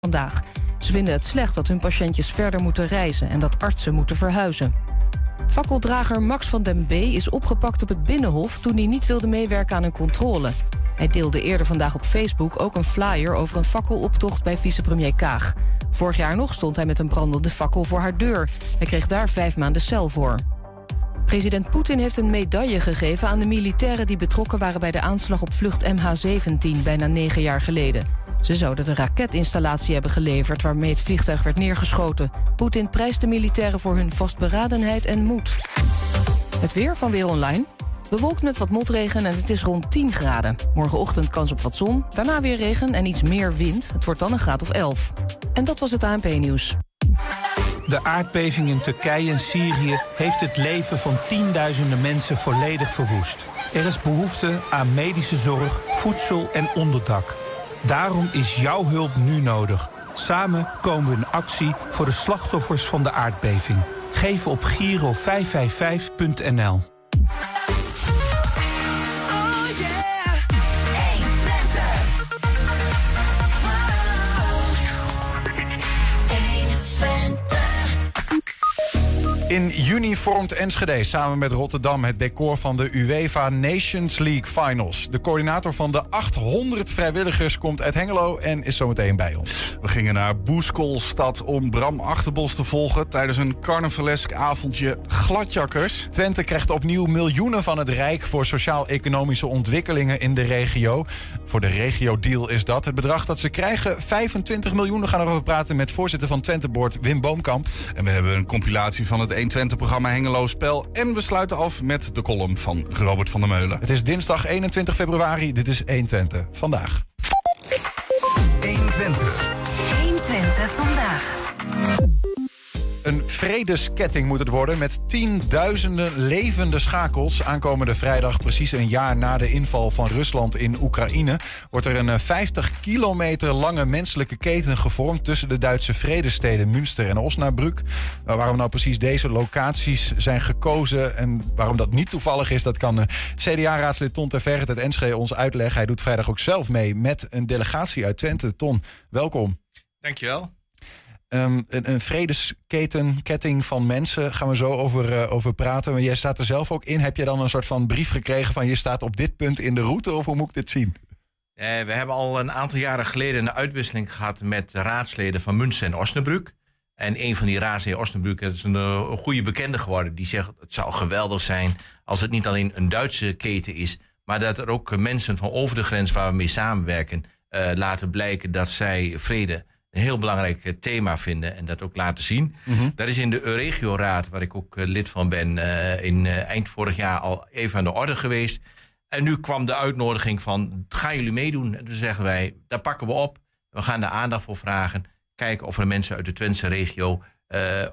vandaag. Ze vinden het slecht dat hun patiëntjes verder moeten reizen en dat artsen moeten verhuizen. Fakkeldrager Max van den B is opgepakt op het Binnenhof toen hij niet wilde meewerken aan een controle. Hij deelde eerder vandaag op Facebook ook een flyer over een fakkeloptocht bij vicepremier Kaag. Vorig jaar nog stond hij met een brandende fakkel voor haar deur. Hij kreeg daar vijf maanden cel voor. President Poetin heeft een medaille gegeven aan de militairen die betrokken waren bij de aanslag op vlucht MH17 bijna negen jaar geleden. Ze zouden de raketinstallatie hebben geleverd waarmee het vliegtuig werd neergeschoten. Poetin prijst de militairen voor hun vastberadenheid en moed. Het weer van Weer Online. Bewolkt met wat motregen en het is rond 10 graden. Morgenochtend kans op wat zon, daarna weer regen en iets meer wind. Het wordt dan een graad of 11. En dat was het ANP-nieuws. De aardbeving in Turkije en Syrië heeft het leven van tienduizenden mensen volledig verwoest. Er is behoefte aan medische zorg, voedsel en onderdak. Daarom is jouw hulp nu nodig. Samen komen we in actie voor de slachtoffers van de aardbeving. Geef op giro555.nl. In juni vormt Enschede samen met Rotterdam het decor van de UEFA Nations League Finals. De coördinator van de 800 vrijwilligers komt uit Hengelo en is zometeen bij ons. We gingen naar Boeskolstad om Bram Achterbos te volgen tijdens een carnavalesk avondje gladjakkers. Twente krijgt opnieuw miljoenen van het Rijk voor sociaal-economische ontwikkelingen in de regio. Voor de regio-deal is dat. Het bedrag dat ze krijgen, 25 miljoen. We gaan erover praten met voorzitter van Twente Board, Wim Boomkamp. En we hebben een compilatie van het 120-programma Hengelo Spel. En we sluiten af met de column van Robert van der Meulen. Het is dinsdag 21 februari. Dit is 120 vandaag. 120. 120 vandaag. Een vredesketting moet het worden met tienduizenden levende schakels. Aankomende vrijdag, precies een jaar na de inval van Rusland in Oekraïne, wordt er een 50 eh, kilometer lange menselijke keten gevormd tussen de Duitse vredesteden Münster en Osnabrück. Waarom nou precies deze locaties zijn gekozen en waarom dat niet toevallig is, dat kan eh, CDA-raadslid Ton Terverret uit Enschede ons uitleggen. Hij doet vrijdag ook zelf mee met een delegatie uit Twente. Ton, welkom. Dankjewel. Um, een, vredesketen, ketting van mensen, gaan we zo over, uh, over praten. Maar jij staat er zelf ook in. Heb je dan een soort van brief gekregen van je staat op dit punt in de route? Of hoe moet ik dit zien? Uh, we hebben al een aantal jaren geleden een uitwisseling gehad met raadsleden van Münster en Osnabrück. En een van die raadsleden Osnabrück is een, een goede bekende geworden. Die zegt het zou geweldig zijn als het niet alleen een Duitse keten is, maar dat er ook mensen van over de grens waar we mee samenwerken laten blijken dat zij vrede een heel belangrijk eh, thema vinden en dat ook laten zien. Mm Dat is in de Euregio-raad, waar ik ook eh, lid van ben, eh, in eind vorig jaar al even aan de orde geweest. En nu kwam de uitnodiging van, gaan jullie meedoen? En toen zeggen wij, daar pakken we op. We gaan daar aandacht voor vragen. Kijken of er mensen uit de Twentse regio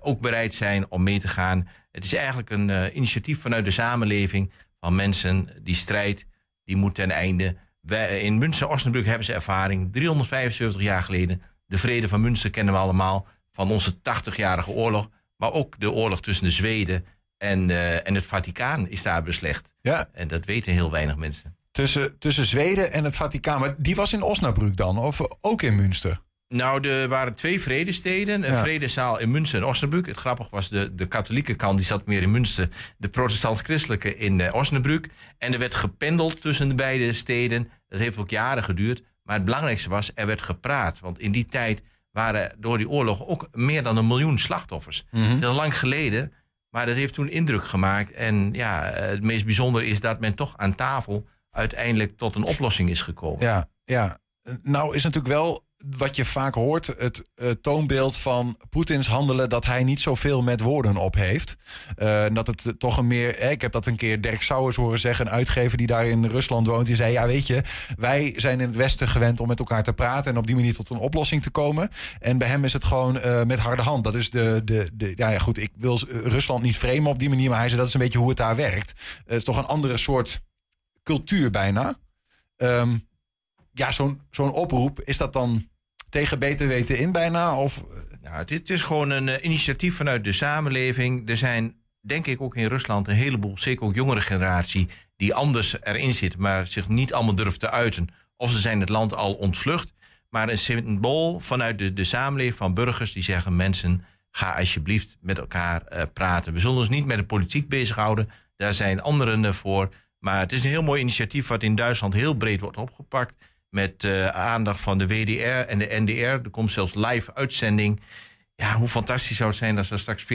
ook bereid zijn om mee te gaan. Het is eigenlijk een initiatief vanuit de samenleving van mensen die strijd, die moet ten einde. Wij, in Münster-Osnabrück hebben ze ervaring. 375 jaar geleden de vrede van Münster kennen we allemaal van onze 80-jarige oorlog. Maar ook de oorlog tussen de Zweden en, uh, en het Vaticaan is daar beslecht. Ja. En dat weten heel weinig mensen. Tussen, tussen Zweden en het Vaticaan. Maar die was in Osnabrück dan? Of ook in Münster? Nou, er waren twee vredesteden. Een vredezaal in Münster en Osnabrück. Het grappige was, de, de katholieke kant die zat meer in Münster. De protestants-christelijke in uh, Osnabrück. En er werd gependeld tussen de beide steden. Dat heeft ook jaren geduurd. Maar het belangrijkste was, er werd gepraat. Want in die tijd waren door die oorlog ook meer dan een miljoen slachtoffers. Mm Dat is heel lang geleden, maar dat heeft toen indruk gemaakt. En ja, het meest bijzondere is dat men toch aan tafel uiteindelijk tot een oplossing is gekomen. Ja, ja. Nou is natuurlijk wel wat je vaak hoort, het toonbeeld van Poetins handelen, dat hij niet zoveel met woorden op heeft. Uh, dat het toch een meer. ik heb dat een keer Dirk Sauers horen zeggen, een uitgever die daar in Rusland woont. Die zei: Ja, weet je, wij zijn in het Westen gewend om met elkaar te praten en op die manier tot een oplossing te komen. En bij hem is het gewoon uh, met harde hand. Dat is de. de, de ja, ja, goed, ik wil Rusland niet framen op die manier, maar hij zei dat is een beetje hoe het daar werkt. Het is toch een andere soort cultuur bijna. Um, ja, zo'n zo'n oproep, is dat dan tegen beter weten in bijna? Of? Nou, dit is gewoon een uh, initiatief vanuit de samenleving. Er zijn, denk ik, ook in Rusland een heleboel, zeker ook jongere generatie, die anders erin zit, maar zich niet allemaal durft te uiten. Of ze zijn het land al ontvlucht. maar een symbool vanuit de, de samenleving van burgers die zeggen: mensen, ga alsjeblieft met elkaar eh, praten. We zullen ons niet met de politiek bezighouden, daar zijn anderen eh, voor. Maar het is een heel mooi initiatief wat in Duitsland heel breed wordt opgepakt. Met eh, aandacht van de WDR en de NDR. Er komt zelfs live uitzending. Ja, hoe fantastisch zou het zijn als er straks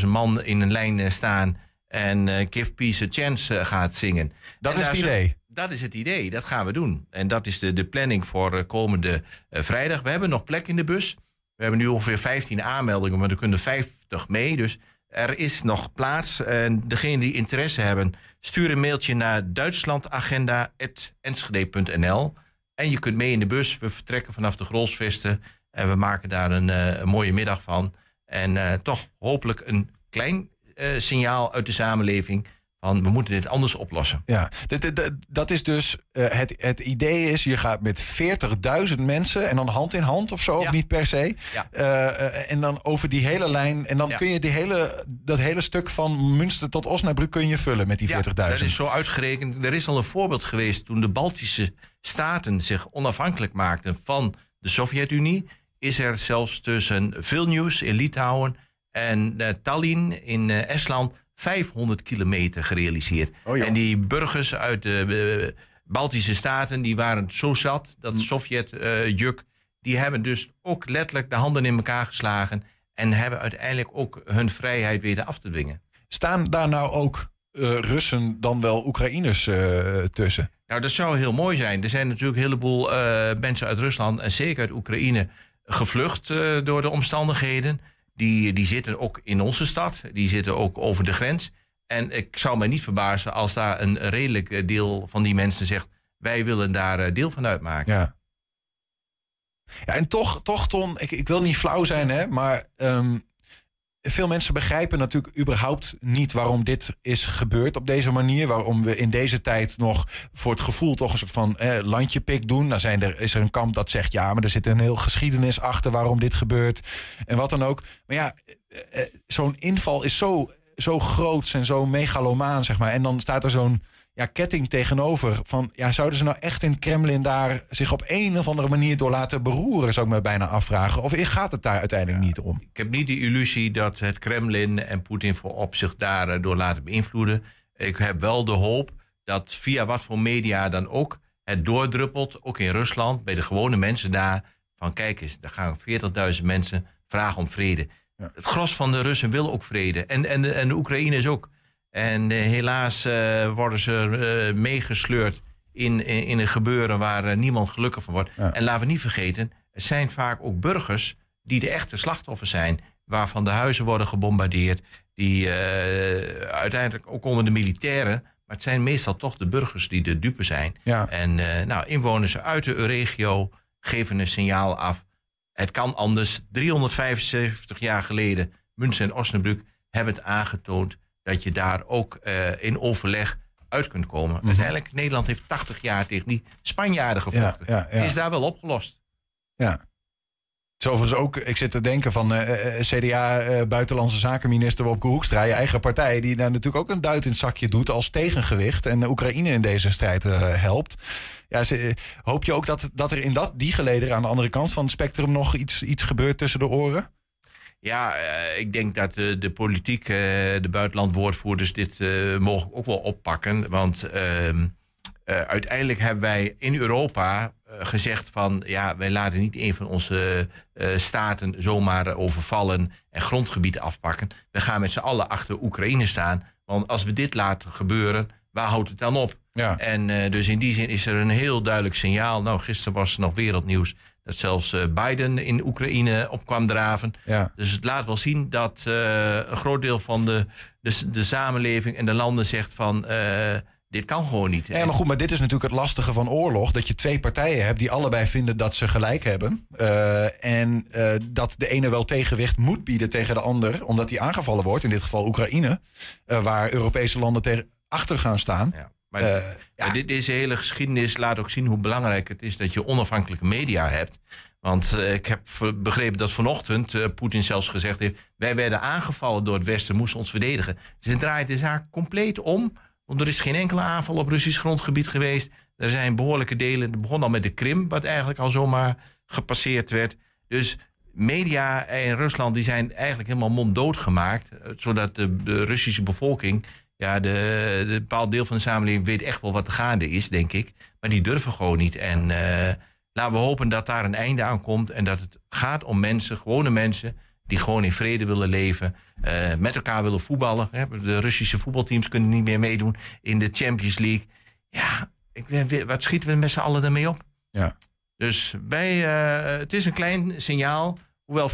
40.000 man in een lijn eh, staan en eh, Give Peace a Chance gaat zingen. Dat En is het idee. Dat is het idee, dat gaan we doen. En dat is de, de planning voor komende vrijdag. We hebben nog plek in de bus. We hebben nu ongeveer 15 aanmeldingen, maar er kunnen 50 mee. Dus er is nog plaats. En degene die interesse hebben, stuur een mailtje naar duitslandagenda.enschede.nl. En je kunt mee in de bus. We vertrekken vanaf de Grolsvesten. En we maken daar een, eh, een mooie middag van. En eh, toch hopelijk een klein eh, signaal uit de samenleving. Van we moeten dit anders oplossen. Ja, dat is dus het, het idee is, je gaat met 40.000 mensen en dan hand in hand of zo, of niet per se. Ja. En dan over die hele lijn. En dan Ja. kun je die hele, dat hele stuk van Münster tot Osnabrück kun je vullen met die 40.000. dat is zo uitgerekend. Er is al een voorbeeld geweest toen de Baltische staten zich onafhankelijk maakten van de Sovjet-Unie. Is er zelfs tussen Vilnius in Litouwen en eh, Tallinn in eh, Estland 500 kilometer gerealiseerd. Oh, en die burgers uit de eh, Baltische staten die waren zo zat dat Hm. Sovjet-juk. die hebben dus ook letterlijk de handen in elkaar geslagen. En hebben uiteindelijk ook hun vrijheid weten af te dwingen. Staan daar nou ook eh, Russen dan wel Oekraïners eh, tussen? Nou, dat zou heel mooi zijn. Er zijn natuurlijk een heleboel eh, mensen uit Rusland en zeker uit Oekraïne gevlucht door de omstandigheden. Die, die zitten ook in onze stad, die zitten ook over de grens. En ik zou mij niet verbazen als daar een redelijk deel van die mensen zegt: wij willen daar deel van uitmaken. Ja. Ja, en toch, toch Ton, ik, ik wil niet flauw zijn, hè, maar ehm, veel mensen begrijpen natuurlijk überhaupt niet waarom dit is gebeurd op deze manier. Waarom we in deze tijd nog voor het gevoel toch een soort van eh, landjepik doen. Dan zijn er, is er een kamp dat zegt, ja, maar er zit een heel geschiedenis achter waarom dit gebeurt. En wat dan ook. Maar ja, eh, eh, zo'n inval is zo, zo groot en zo megalomaan, zeg maar. En dan staat er zo'n ja, ketting tegenover. Van, ja, zouden ze nou echt in Kremlin daar zich op een of andere manier door laten beroeren, zou ik me bijna afvragen. Of gaat het daar uiteindelijk niet om? Ik heb niet de illusie dat het Kremlin en Poetin voorop zich daardoor laten beïnvloeden. Ik heb wel de hoop dat via wat voor media dan ook het doordruppelt, ook in Rusland, bij de gewone mensen daar. Van kijk eens, daar gaan 40.000 mensen vragen om vrede. Ja. Het gros van de Russen wil ook vrede. En, en, de- en de Oekraïners ook. En eh, helaas eh, worden ze eh, meegesleurd in, in, in een gebeuren waar niemand gelukkig van wordt. Ja. En laten we niet vergeten, het zijn vaak ook burgers die de echte slachtoffers zijn. Waarvan de huizen worden gebombardeerd. Die uiteindelijk ook onder de militairen. Maar het zijn meestal toch de burgers die de dupe zijn. Ja. En nou, inwoners uit de regio geven een signaal af. Het kan anders. 375 jaar geleden, München en Osnabrück hebben het aangetoond dat je daar ook eh, in overleg uit kunt komen. Mhm. Uiteindelijk, Nederland heeft 80 jaar tegen die Spanjaarden gevochten. Ja, ja, ja. Is daar wel opgelost. Ja. Het is overigens ook, ik zit te denken van eh, eh, CDA, buitenlandse zakenminister Wopke Hoekstra, je eigen partij, die daar natuurlijk ook een duit in het zakje doet als tegengewicht en Oekraïne in deze strijd helpt. Ja, ze, hoop je ook dat, dat er in dat, die gelederen aan de andere kant van het spectrum nog iets, iets gebeurt tussen de oren? Ja, eh, ik denk dat de, de politiek, eh, de buitenlandwoordvoerders dit eh mogen ook wel oppakken. Want ehm, eh, uiteindelijk hebben wij in Europa eh, gezegd van... ja, wij laten niet een van onze eh, staten zomaar overvallen en grondgebieden afpakken. We gaan met z'n allen achter Oekraïne staan. Want als we dit laten gebeuren, waar houdt het dan op? Ja. En eh, dus in die zin is er een heel duidelijk signaal. Nou, gisteren was er nog wereldnieuws dat zelfs eh, Biden in Oekraïne op kwam draven. Ja. Dus het laat wel zien dat eh, een groot deel van de, de, de samenleving en de landen zegt van eh, dit kan gewoon niet. Ja, maar goed, maar dit is natuurlijk het lastige van oorlog. Dat je twee partijen hebt die allebei vinden dat ze gelijk hebben. En dat de ene wel tegenwicht moet bieden tegen de ander. Omdat die aangevallen wordt, in dit geval Oekraïne. waar Europese landen tegen achter gaan staan. Ja, maar Eh, dit, deze hele geschiedenis laat ook zien hoe belangrijk het is dat je onafhankelijke media hebt. Want eh, ik heb begrepen dat vanochtend eh, Poetin zelfs gezegd heeft... wij werden aangevallen door het Westen, moesten ons verdedigen. Dus het draait de zaak compleet om. Want er is geen enkele aanval op Russisch grondgebied geweest. Er zijn behoorlijke delen, het begon al met de Krim... wat eigenlijk al zomaar gepasseerd werd. Dus media in Rusland die zijn eigenlijk helemaal monddood gemaakt. Zodat de, de Russische bevolking, ja, de, de bepaald deel van de samenleving weet echt wel wat er gaande is, denk ik. Maar die durven gewoon niet. En eh, laten we hopen dat daar een einde aan komt. En dat het gaat om mensen, gewone mensen, die gewoon in vrede willen leven. eh, met elkaar willen voetballen. Hè. De Russische voetbalteams kunnen niet meer meedoen in de Champions League. Ja, ik, weet- wat schieten we met z'n allen ermee op? Ja. Dus wij, eh, het is een klein signaal. Hoewel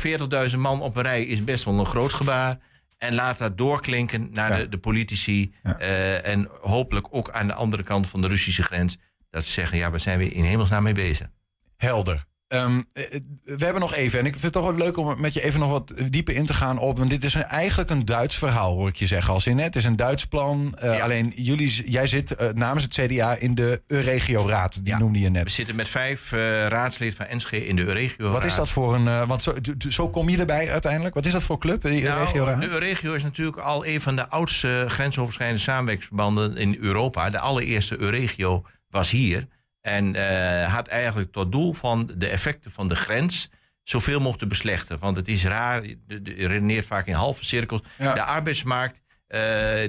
40.000 man op een rij is best wel een groot gebaar. En laat dat doorklinken naar Ja. de, de politici. Ja. eh, en hopelijk ook aan de andere kant van de Russische grens. Dat ze zeggen, ja, waar zijn we in hemelsnaam mee bezig? Helder. Ehm, eh, we hebben nog even, en ik vind het toch wel leuk om met je even nog wat dieper in te gaan op. Want dit is een, eigenlijk een Duits verhaal, hoor ik je zeggen. Als in het is een Duits plan. eh, Ja. Alleen jullie, jij zit eh, namens het CDA in de Euregio-raad. Die Ja. noemde je We net. zitten met vijf eh raadsleden van Enschede in de Euregio. Wat is dat voor een. eh, want zo, zo kom je erbij uiteindelijk. Wat is dat voor club, die Nou, de Euregio is natuurlijk al een van de oudste grensoverschrijdende samenwerkingsverbanden in Europa. De allereerste Euregio was hier. En eh, had eigenlijk tot doel van de effecten van de grens zoveel mogelijk te beslechten. Want het is raar, je redeneert vaak in halve cirkels. Ja. De arbeidsmarkt eh,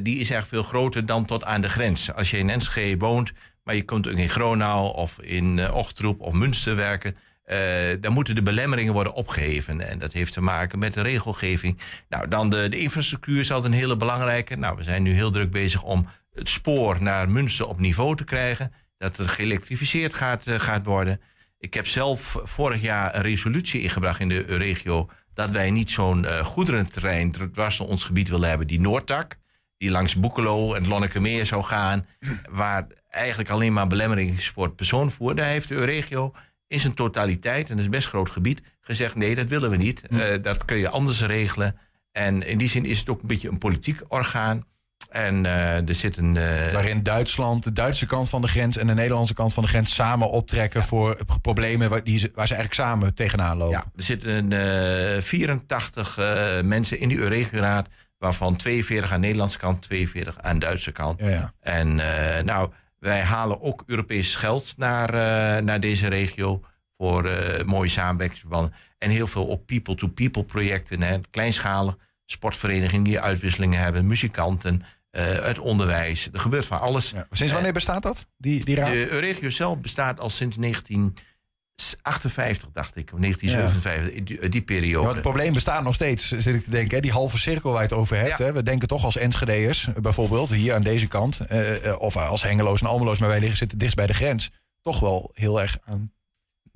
die is eigenlijk veel groter dan tot aan de grens. Als je in Enschede woont, maar je kunt ook in Gronau of in uh, Ochtroep of Münster werken... eh, dan moeten de belemmeringen worden opgeheven. En dat heeft te maken met de regelgeving. Nou, dan de, de infrastructuur is altijd een hele belangrijke. Nou, we zijn nu heel druk bezig om het spoor naar Münster op niveau te krijgen. Dat er geëlektrificeerd gaat, eh, gaat worden. Ik heb zelf vorig jaar een resolutie ingebracht in de regio... dat wij niet zo'n eh, goederentrein dwars door ons gebied willen hebben. Die Noordtak, die langs Boekelo en het Lonnekemeer zou gaan... waar eigenlijk alleen maar belemmering is voor het persoonvervoer. Daar heeft de regio in zijn totaliteit, en dat is best groot gebied... gezegd nee, dat willen we niet. Eh, dat kun je anders regelen. En in die zin is het ook een beetje een politiek orgaan... En eh, er zit een. eh, Waarin Duitsland, de Duitse kant van de grens en de Nederlandse kant van de grens samen optrekken voor problemen waar, die ze, waar ze eigenlijk samen tegenaan lopen. Ja, er zitten eh 84 eh, mensen in die Euregio-raad, waarvan 42 aan de Nederlandse kant, 42 aan de Duitse kant. Ja, ja. En nou, wij halen ook Europees geld naar, naar deze regio voor mooie samenwerkingsverbanden. En heel veel ook people-to-people projecten, hè, kleinschalig, sportverenigingen die uitwisselingen hebben, muzikanten, het onderwijs. Er gebeurt van alles. Ja. Sinds wanneer bestaat dat, die, die raad? De Euregio zelf bestaat al sinds 1958, dacht ik. Of 1957, in die, periode. het probleem bestaat nog steeds, zit ik te denken. Hè? Die halve cirkel waar je het over hebt. Ja. Hè? We denken toch als Enschedeërs, bijvoorbeeld hier aan deze kant. eh, eh, of als Hengeloos en Almeloos, maar wij liggen zitten dichtst bij de grens. Toch wel heel erg aan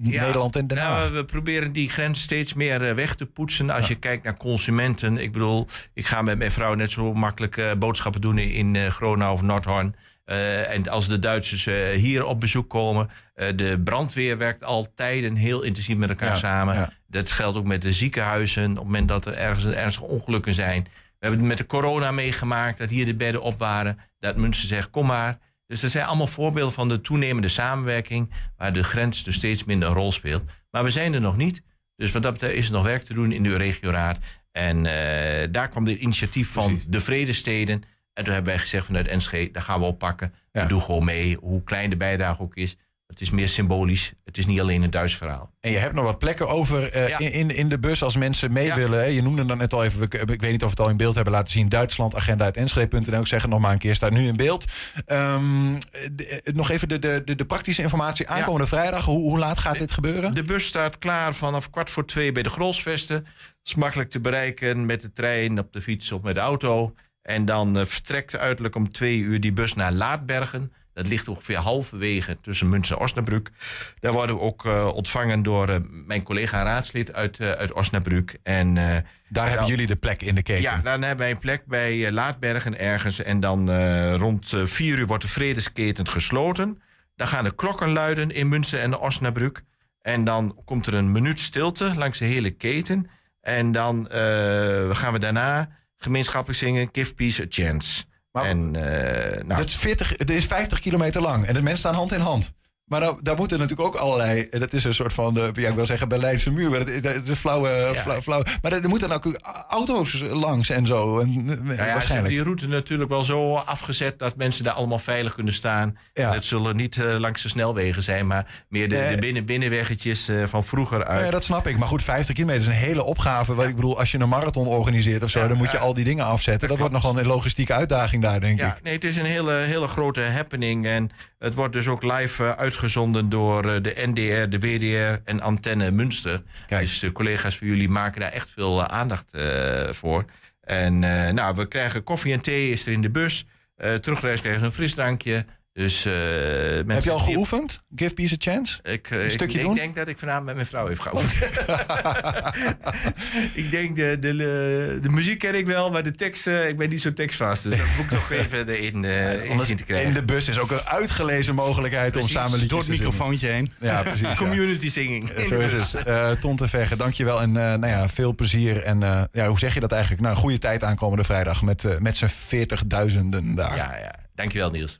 Ja, Nederland en Haag. Nou, we proberen die grens steeds meer eh, weg te poetsen. Als je kijkt naar consumenten. Ik bedoel, ik ga met mijn vrouw net zo makkelijk eh, boodschappen doen in eh Gronau of Noordhorn. Eh, en als de Duitsers hier op bezoek komen. de brandweer werkt al tijden heel intensief met elkaar Ja, samen. Dat geldt ook met de ziekenhuizen. Op het moment dat er ergens ernstige ongelukken zijn. We hebben het met de corona meegemaakt. Dat hier de bedden op waren. Dat Münster zegt, kom maar. Dus er zijn allemaal voorbeelden van de toenemende samenwerking. Waar de grens dus steeds minder een rol speelt. Maar we zijn er nog niet. Dus wat dat betreft is er nog werk te doen in de regioraad. En eh, daar kwam dit initiatief van Precies. de Vredesteden. En toen hebben wij gezegd vanuit Enschede, daar gaan we op pakken. Ja. Doen gewoon mee, hoe klein de bijdrage ook is. Het is meer symbolisch. Het is niet alleen een Duits verhaal. En je hebt nog wat plekken over eh, Ja. in, in, de bus als mensen mee Ja. willen. Hè? Je noemde dat net al even, ik weet niet of we het al in beeld hebben laten zien. Duitsland, agenda uit Enschede.nl. Ik zeg het nog maar een keer, staat nu in beeld. Ehm, de- eh, nog even de, de, de, praktische informatie. Aankomende vrijdag, hoe, hoe laat gaat dit gebeuren? De bus staat klaar vanaf kwart voor twee bij de Grolsvesten. Is makkelijk te bereiken met de trein, op de fiets of met de auto. En dan eh, vertrekt uiterlijk om twee uur die bus naar Laatbergen. Dat ligt ongeveer halverwege tussen Münster en Osnabrück. Daar worden we ook eh, ontvangen door eh, mijn collega raadslid uit, eh, uit Osnabrück. En Daar hebben jullie de plek in de keten. ja, dan hebben wij een plek bij Laatbergen ergens. En dan rond vier uur wordt de vredesketen gesloten. Dan gaan de klokken luiden in Münster en Osnabrück. En dan komt er een minuut stilte langs de hele keten. En dan gaan we daarna gemeenschappelijk zingen Give Peace a Chance. Maar- en, eh, nou, Het is, 40, het is 50 kilometer lang en de mensen staan hand in hand. Maar dan, daar moeten natuurlijk ook allerlei... Dat is een soort van, de, ja, ik wil zeggen Berlijnse muur. Maar het is flauwe, flauw, flauw. Maar er moeten ook auto's langs en zo. En, Ja, ja, ze hebben waarschijnlijk. die route natuurlijk wel zo afgezet dat mensen daar allemaal veilig kunnen staan. Ja. Het zullen niet eh, langs de snelwegen zijn, maar meer de, Nee. de binnen, binnenweggetjes eh, van vroeger uit. Ja, dat snap ik. Maar goed, 50 kilometer is een hele opgave. Wat ik bedoel, als je een marathon organiseert of zo, Ja, dan moet je ja. al die dingen afzetten. Dat, wordt klopt. nogal een logistieke uitdaging daar, denk Ja, ik. nee, het is een hele, hele grote happening. En het wordt dus ook live eh, uitgezonden door eh, de NDR, de WDR en Antenne Münster. Kijk. Dus de collega's van jullie maken daar echt veel eh, aandacht voor. En nou, we krijgen koffie en thee, is er in de bus. Terugreis krijgen ze een frisdrankje. Dus, eh, Heb je al geoefend? Give Peace a chance? Ik, eh, Een stukje ik, doen? ik denk dat ik vanavond met mijn vrouw heb geoefend. ik denk, de, de, de, muziek ken ik wel, maar de tekst, eh, ik ben niet zo tekstvast. Dus dat moet ik nog even erin, eh in zien te krijgen. In de bus is ook een uitgelezen mogelijkheid Precies. om samen liedjes Door het microfoontje heen. Ja, precies. ja. Community singing. Ja, Zo is het. Eh Ton te Vegge, dankjewel. En nou ja, veel plezier. En ja, hoe zeg je dat eigenlijk? Nou, een goede tijd aankomende vrijdag met, met z'n 40.000 daar. Ja, ja. Dankjewel Niels.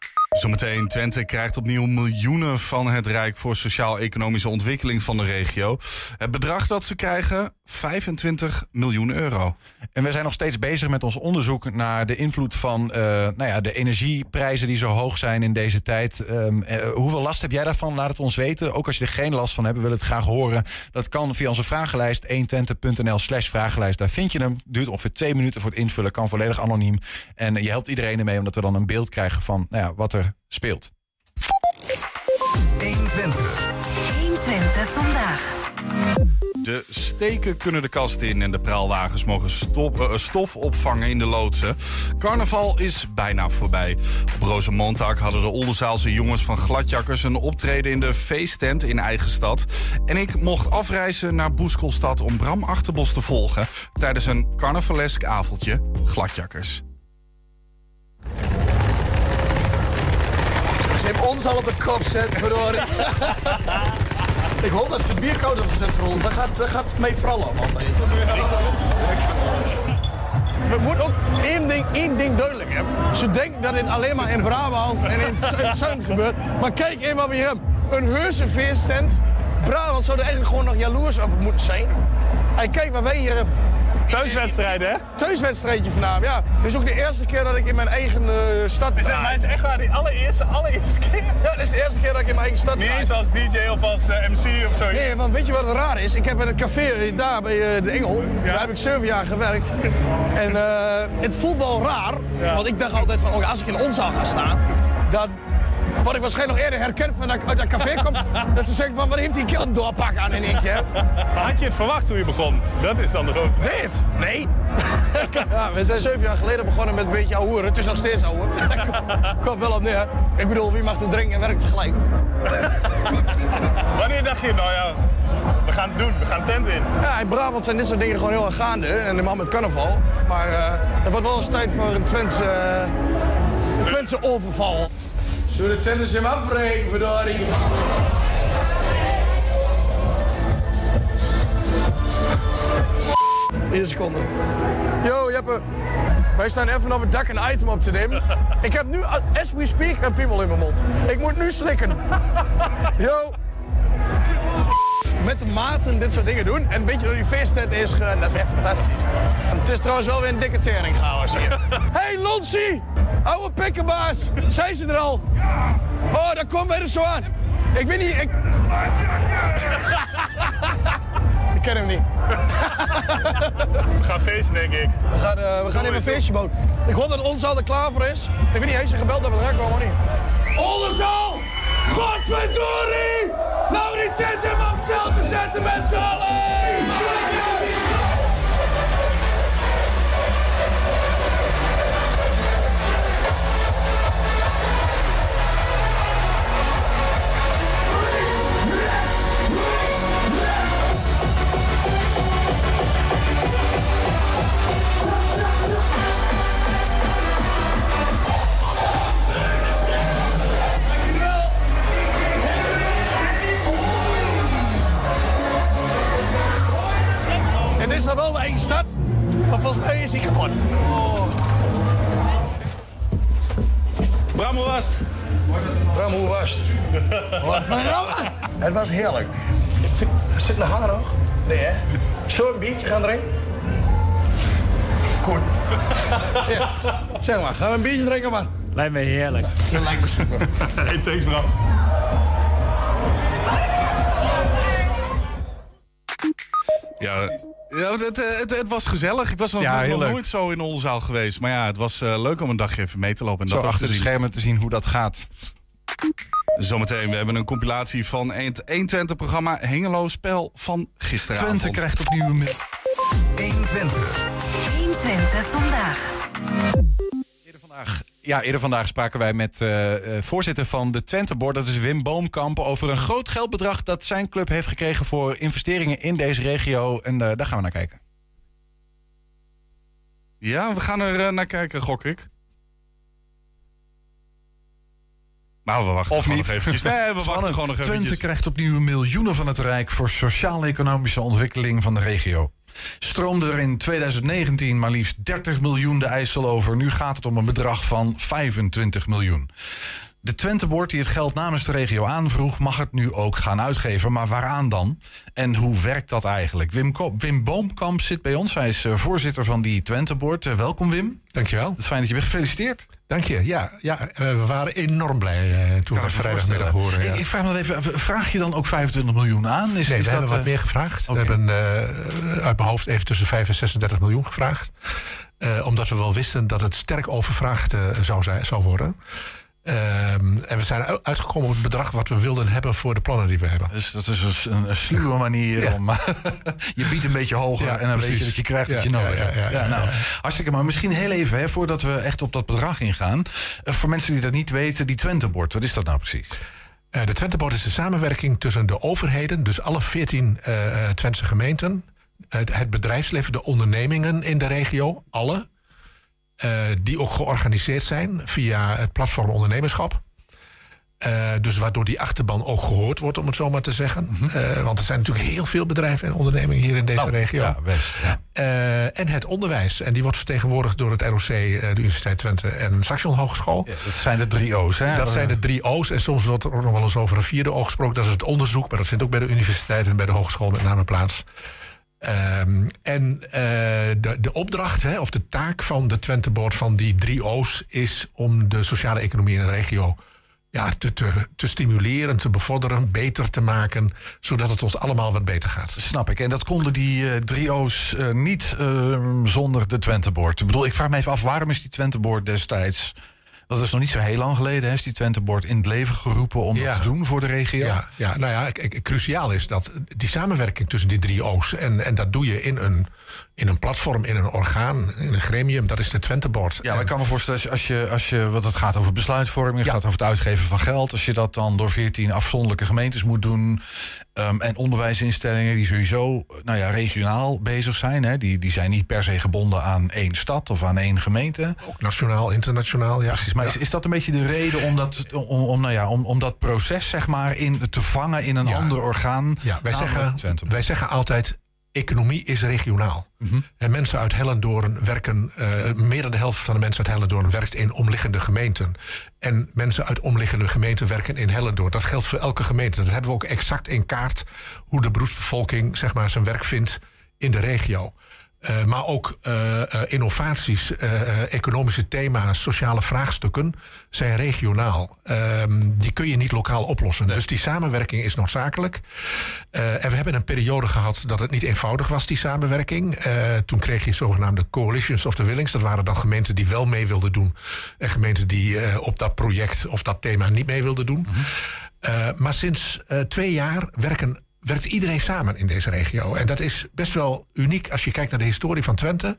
Zometeen, Twente krijgt opnieuw miljoenen van het Rijk voor sociaal-economische ontwikkeling van de regio. Het bedrag dat ze krijgen, 25 miljoen euro. En we zijn nog steeds bezig met ons onderzoek naar de invloed van eh, nou ja, de energieprijzen die zo hoog zijn in deze tijd. Ehm, eh, hoeveel last heb jij daarvan? Laat het ons weten. Ook als je er geen last van hebt, we willen het graag horen. Dat kan via onze vragenlijst 120.nl slash vragenlijst. Daar vind je hem. Duurt ongeveer twee minuten voor het invullen. Kan volledig anoniem. En je helpt iedereen ermee omdat we dan een beeld krijgen van nou ja, wat er speelt. 120 vandaag. De steken kunnen de kast in en de praalwagens mogen stop, eh, stof opvangen in de loodsen. Carnaval is bijna voorbij. Op Rozenmontag hadden de Oldenzaalse jongens van Gladjakkers een optreden in de feesttent in eigen stad. En ik mocht afreizen naar Boeskelstad om Bram Achterbos te volgen tijdens een carnavalesk avondje Gladjakkers. Ze hebben ons al op de kop zetten, verdorie. Ik hoop dat ze het bierkoud hebben gezet voor ons. Dat gaat, dat gaat mee vooral allemaal. We moeten ook één ding, één ding duidelijk hebben. Ze denken dat dit alleen maar in Brabant en in Zu- Zuid gebeurt. Maar kijk even wat we hier hebben. Een heuse feesttent. Brabant zou er eigenlijk gewoon nog jaloers op moeten zijn. En kijk wat wij hier hebben. Thuiswedstrijden, hè? Thuiswedstrijdje vanavond, ja. Dit is ook de eerste keer dat ik in mijn eigen eh, stad draai. maar het is echt waar, die allereerste, allereerste keer. Ja, dit is de eerste keer dat ik in mijn eigen stad Niet draai. eens als DJ of als eh, MC of zoiets. Nee, want weet je wat raar is? Ik heb in een café daar bij eh, de Engel, daar heb ik zeven jaar gewerkt. En eh, het voelt wel raar, want ik dacht altijd van, oh, als ik in ons ga staan, dan word ik waarschijnlijk nog eerder herkend van dat ik uit dat café kom. dat ze zeggen van, wat heeft die kill een doorpak aan in één keer? Maar had je het verwacht toen je begon? Dat is dan de grote vraag. Dit? Nee. ja, we zijn zeven jaar geleden begonnen met een beetje ouwe. Het is nog steeds ouwe. Komt wel op neer. Ik bedoel, wie mag er drinken en werkt tegelijk? Wanneer dacht je, nou ja, we gaan het doen, we gaan tent in. Ja, in Brabant zijn dit soort dingen gewoon heel erg gaande. En de man met carnaval. Maar eh het wordt wel eens tijd voor een Twentse, eh, een Twentse overval. Zullen de tenters hem afbreken, verdorie? Eén seconde. Yo, Jeppe. Wij staan even op het dak een item op te nemen. Ik heb nu, as we speak, een piemel in mijn mond. Ik moet nu slikken. Yo met de maten dit soort dingen doen. En een beetje door die feesttent is gegaan. Dat is echt fantastisch. En het is trouwens wel weer een dikke tering trouwens hier. hey Lonsie! Oude pikkenbaas! Zijn ze er al? Oh, daar komen wij er zo aan. Ik weet niet, ik... ik ken hem niet. We gaan feesten, denk ik. We gaan, eh, we gaan even een feestje bouwen. Ik hoop dat ons al er klaar voor is. Ik weet niet, heeft ze gebeld dat we eraan komen of niet? Oldenzaal! Godverdorie! Nou die tent even op te zetten met z'n allen! Gaan we een biertje drinken, man? Lijkt me heerlijk. Dat lijkt me super. Hey, thanks bro. Ja, ja het, het, het was gezellig. Ik was nog, Ja, nooit zo in Oldenzaal geweest. Maar ja, het was eh, leuk om een dagje even mee te lopen. En Zo dat achter te de zien. schermen te zien hoe dat gaat. Zometeen, we hebben een compilatie van het 120-programma Hengelo Spel van gisteravond. Twente krijgt opnieuw een mail. 120. 120 vandaag. Vandaag, ja, eerder vandaag spraken wij met eh, eh, voorzitter van de Twente Board, dat is Wim Boomkamp, over een groot geldbedrag dat zijn club heeft gekregen voor investeringen in deze regio. En eh, daar gaan we naar kijken. Ja, we gaan er naar kijken, gok ik. Nou, we wachten Of niet. nog eventjes. Nee, we wachten gewoon nog Twente eventjes. krijgt opnieuw miljoenen van het Rijk voor sociaal-economische ontwikkeling van de regio. Stroomde er in 2019 maar liefst 30 miljoen de IJssel over. Nu gaat het om een bedrag van 25 miljoen. De Twenteboord die het geld namens de regio aanvroeg, mag het nu ook gaan uitgeven. Maar waaraan dan? En hoe werkt dat eigenlijk? Wim, Ko- Wim Boomkamp zit bij ons. Hij is eh, voorzitter van die Twenteboord. Eh, welkom Wim. Dankjewel. Het is fijn dat je bent gefeliciteerd. Dank je. Ja, ja eh, we waren enorm blij toen we me vrijdagmiddag horen. Ja. Ik, ik vraag me even, vraag je dan ook 25 miljoen aan? Is, nee, is we dat, hebben wat meer gevraagd. We hebben uit mijn hoofd even tussen 5 en 36 miljoen gevraagd. Omdat we wel wisten dat het sterk overvraagd zou, zijn, zou worden. Ehm, en we zijn uitgekomen op het bedrag wat we wilden hebben voor de plannen die we hebben. Dus dat is een, een sluwe manier Ja. om. je biedt een beetje hoger Ja, en dan weet je dat je krijgt wat Ja, je nodig hebt. ja, nou. Hartstikke maar misschien heel even, hè, voordat we echt op dat bedrag ingaan. Eh, voor mensen die dat niet weten, die Twentebord, wat is dat nou precies? Eh, de Twentebord is de samenwerking tussen de overheden, dus alle 14 eh eh, Twentse gemeenten, het, het bedrijfsleven, de ondernemingen in de regio, alle, eh, die ook georganiseerd zijn via het platform ondernemerschap. Eh, dus waardoor die achterban ook gehoord wordt, om het zo maar te zeggen. Eh, want er zijn natuurlijk heel veel bedrijven en ondernemingen hier in deze Nou, regio. Ja, best. Ja. Eh, en het onderwijs. En die wordt vertegenwoordigd door het ROC, eh, de Universiteit Twente en Saxion Hogeschool. Ja, dat zijn de drie O's. Hè? Dat zijn de drie O's. En soms wordt er ook nog wel eens over een vierde O gesproken. Dat is het onderzoek. Maar dat vindt ook bij de universiteit en bij de hogeschool met name plaats. Ehm, en eh, de, de opdracht, hè, of de taak van de Twenteboord van die drie O's... is om de sociale economie in de regio ja, te, te, te stimuleren, te bevorderen, beter te maken... zodat het ons allemaal wat beter gaat. Snap ik. En dat konden die eh, drie O's eh, niet eh, zonder de Twenteboord. Ik bedoel, ik vraag me even af, waarom is die Twenteboord destijds... Dat is nog niet zo heel lang geleden, hè, is die Twenteboord in het leven geroepen om Ja. dat te doen voor de regio. Ja, ja, nou ja, cruciaal is dat die samenwerking tussen die drie O's... en, en dat doe je in een, in een platform, in een orgaan, in een gremium... dat is de Twenteboard. Ja, En- ik kan me voorstellen, als je, als je, want het gaat over besluitvorming, Ja. gaat over het uitgeven van geld. Als je dat dan door 14 afzonderlijke gemeentes moet doen. ehm, en onderwijsinstellingen die sowieso nou ja, regionaal bezig zijn. Hè, die, die zijn niet per se gebonden aan één stad of aan één gemeente. Ook nationaal, internationaal, ja. Precies. Maar is, is dat een beetje de reden om dat, om, om, nou ja, om, om dat proces zeg maar, in, te vangen in een Ja. ander orgaan? Ja, wij zeggen, wij zeggen altijd, economie is regionaal. Mhm. En mensen uit Hellendoorn werken, eh, meer dan de helft van de mensen uit Hellendoorn werkt in omliggende gemeenten. En mensen uit omliggende gemeenten werken in Hellendoorn. Dat geldt voor elke gemeente. Dat hebben we ook exact in kaart hoe de beroepsbevolking zeg maar, zijn werk vindt in de regio. Eh, maar ook eh, eh, innovaties, economische thema's, sociale vraagstukken zijn regionaal. Ehm, die kun je niet lokaal oplossen. Dus die samenwerking is noodzakelijk. En we hebben een periode gehad dat het niet eenvoudig was, die samenwerking. Toen kreeg je zogenaamde coalitions of the willings. Dat waren dan gemeenten die wel mee wilden doen. En gemeenten die op dat project of dat thema niet mee wilden doen. Eh, maar sinds twee jaar werken, werkt iedereen samen in deze regio. En dat is best wel uniek als je kijkt naar de historie van Twente.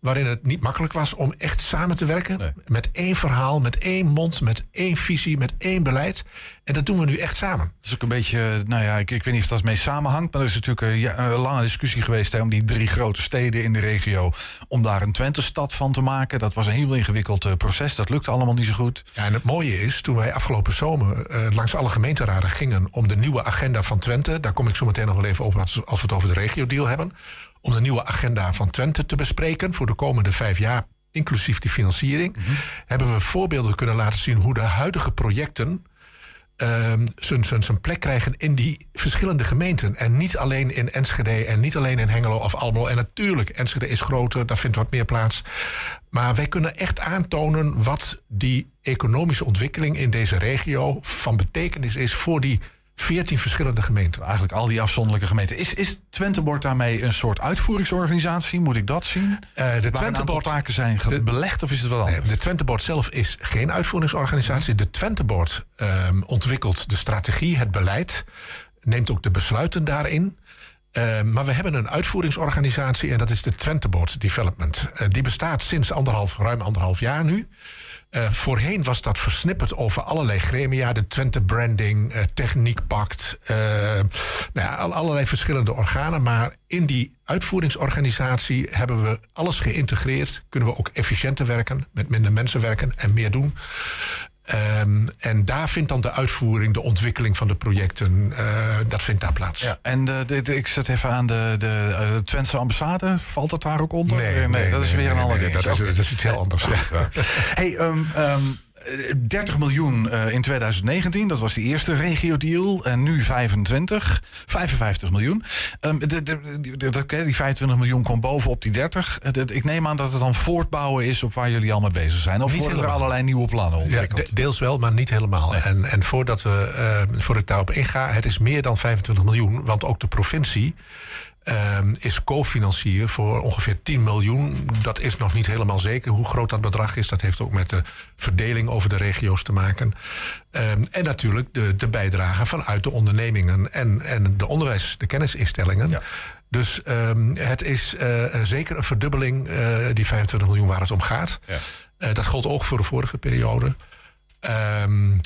Waarin het niet makkelijk was om echt samen te werken. Nee. Met één verhaal, met één mond, met één visie, met één beleid. En dat doen we nu echt samen. Het is ook een beetje, nou ja, ik, ik weet niet of dat mee samenhangt. Maar er is natuurlijk een, ja, een lange discussie geweest hè, om die drie grote steden in de regio. om daar een Twente-stad van te maken. Dat was een heel ingewikkeld eh, proces. Dat lukte allemaal niet zo goed. Ja, en het mooie is, toen wij afgelopen zomer eh, langs alle gemeenteraden gingen om de nieuwe agenda van Twente, daar kom ik zo meteen nog wel even op als, als we het over de regio-deal hebben, om de nieuwe agenda van Twente te bespreken voor de komende vijf jaar inclusief de financiering, hebben we voorbeelden kunnen laten zien hoe de huidige projecten ehm, zijn plek krijgen in die verschillende gemeenten. En niet alleen in Enschede en niet alleen in Hengelo of Almelo. En natuurlijk, Enschede is groter, daar vindt wat meer plaats. Maar wij kunnen echt aantonen wat die economische ontwikkeling in deze regio van betekenis is voor die 14 verschillende gemeenten. Eigenlijk al die afzonderlijke gemeenten. Is, is Twentebord daarmee een soort uitvoeringsorganisatie? Moet ik dat zien? Eh, de Twentebord taken zijn de- belegd of is het wat anders? Nee, de Twentebord zelf is geen uitvoeringsorganisatie. De Twentebord ehm, ontwikkelt de strategie, het beleid, neemt ook de besluiten daarin. Ehm, maar we hebben een uitvoeringsorganisatie en dat is de Twentebord Development. Eh, die bestaat sinds anderhalf, ruim anderhalf jaar nu. Eh, voorheen was dat versnipperd over allerlei gremia. De Twente Branding, eh, Techniekpact. eh, nou ja, al- allerlei verschillende organen. Maar in die uitvoeringsorganisatie hebben we alles geïntegreerd. Kunnen we ook efficiënter werken, met minder mensen werken en meer doen. Ehm, en daar vindt dan de uitvoering, de ontwikkeling van de projecten, eh, dat vindt daar plaats. Ja, en de, de, de- ik zet even aan de, de, eh, Twentse ambassade. Valt dat daar ook onder? Nee, Eh, nee, dat is weer een ander ding. dat is- dat is iets heel anders, ja. hey, ehm, ehm, eh, 30 miljoen eh, in 2019, dat was de eerste regio-deal. En nu 25, 55 miljoen. Ehm, de, de, die 25 miljoen komt bovenop die 30. Eh, Ik neem aan dat het dan voortbouwen is op waar jullie al mee bezig zijn. Of Niet worden er allerlei nieuwe plannen Ja, ontwikkeld? de- deels wel, maar niet helemaal. En, en voordat, we, eh, voordat ik daarop inga, het is meer dan 25 miljoen. Want ook de provincie ehm, is co-financier voor ongeveer 10 miljoen. Dat is nog niet helemaal zeker. Hoe groot dat bedrag is, dat heeft ook met de verdeling over de regio's te maken. Ehm, en natuurlijk de, de bijdrage vanuit de ondernemingen en, en de onderwijs, de kennisinstellingen. Dus ehm, het is eh, zeker een verdubbeling, eh, die 25 miljoen waar het om gaat. Eh, dat gold ook voor de vorige periode. Ehm,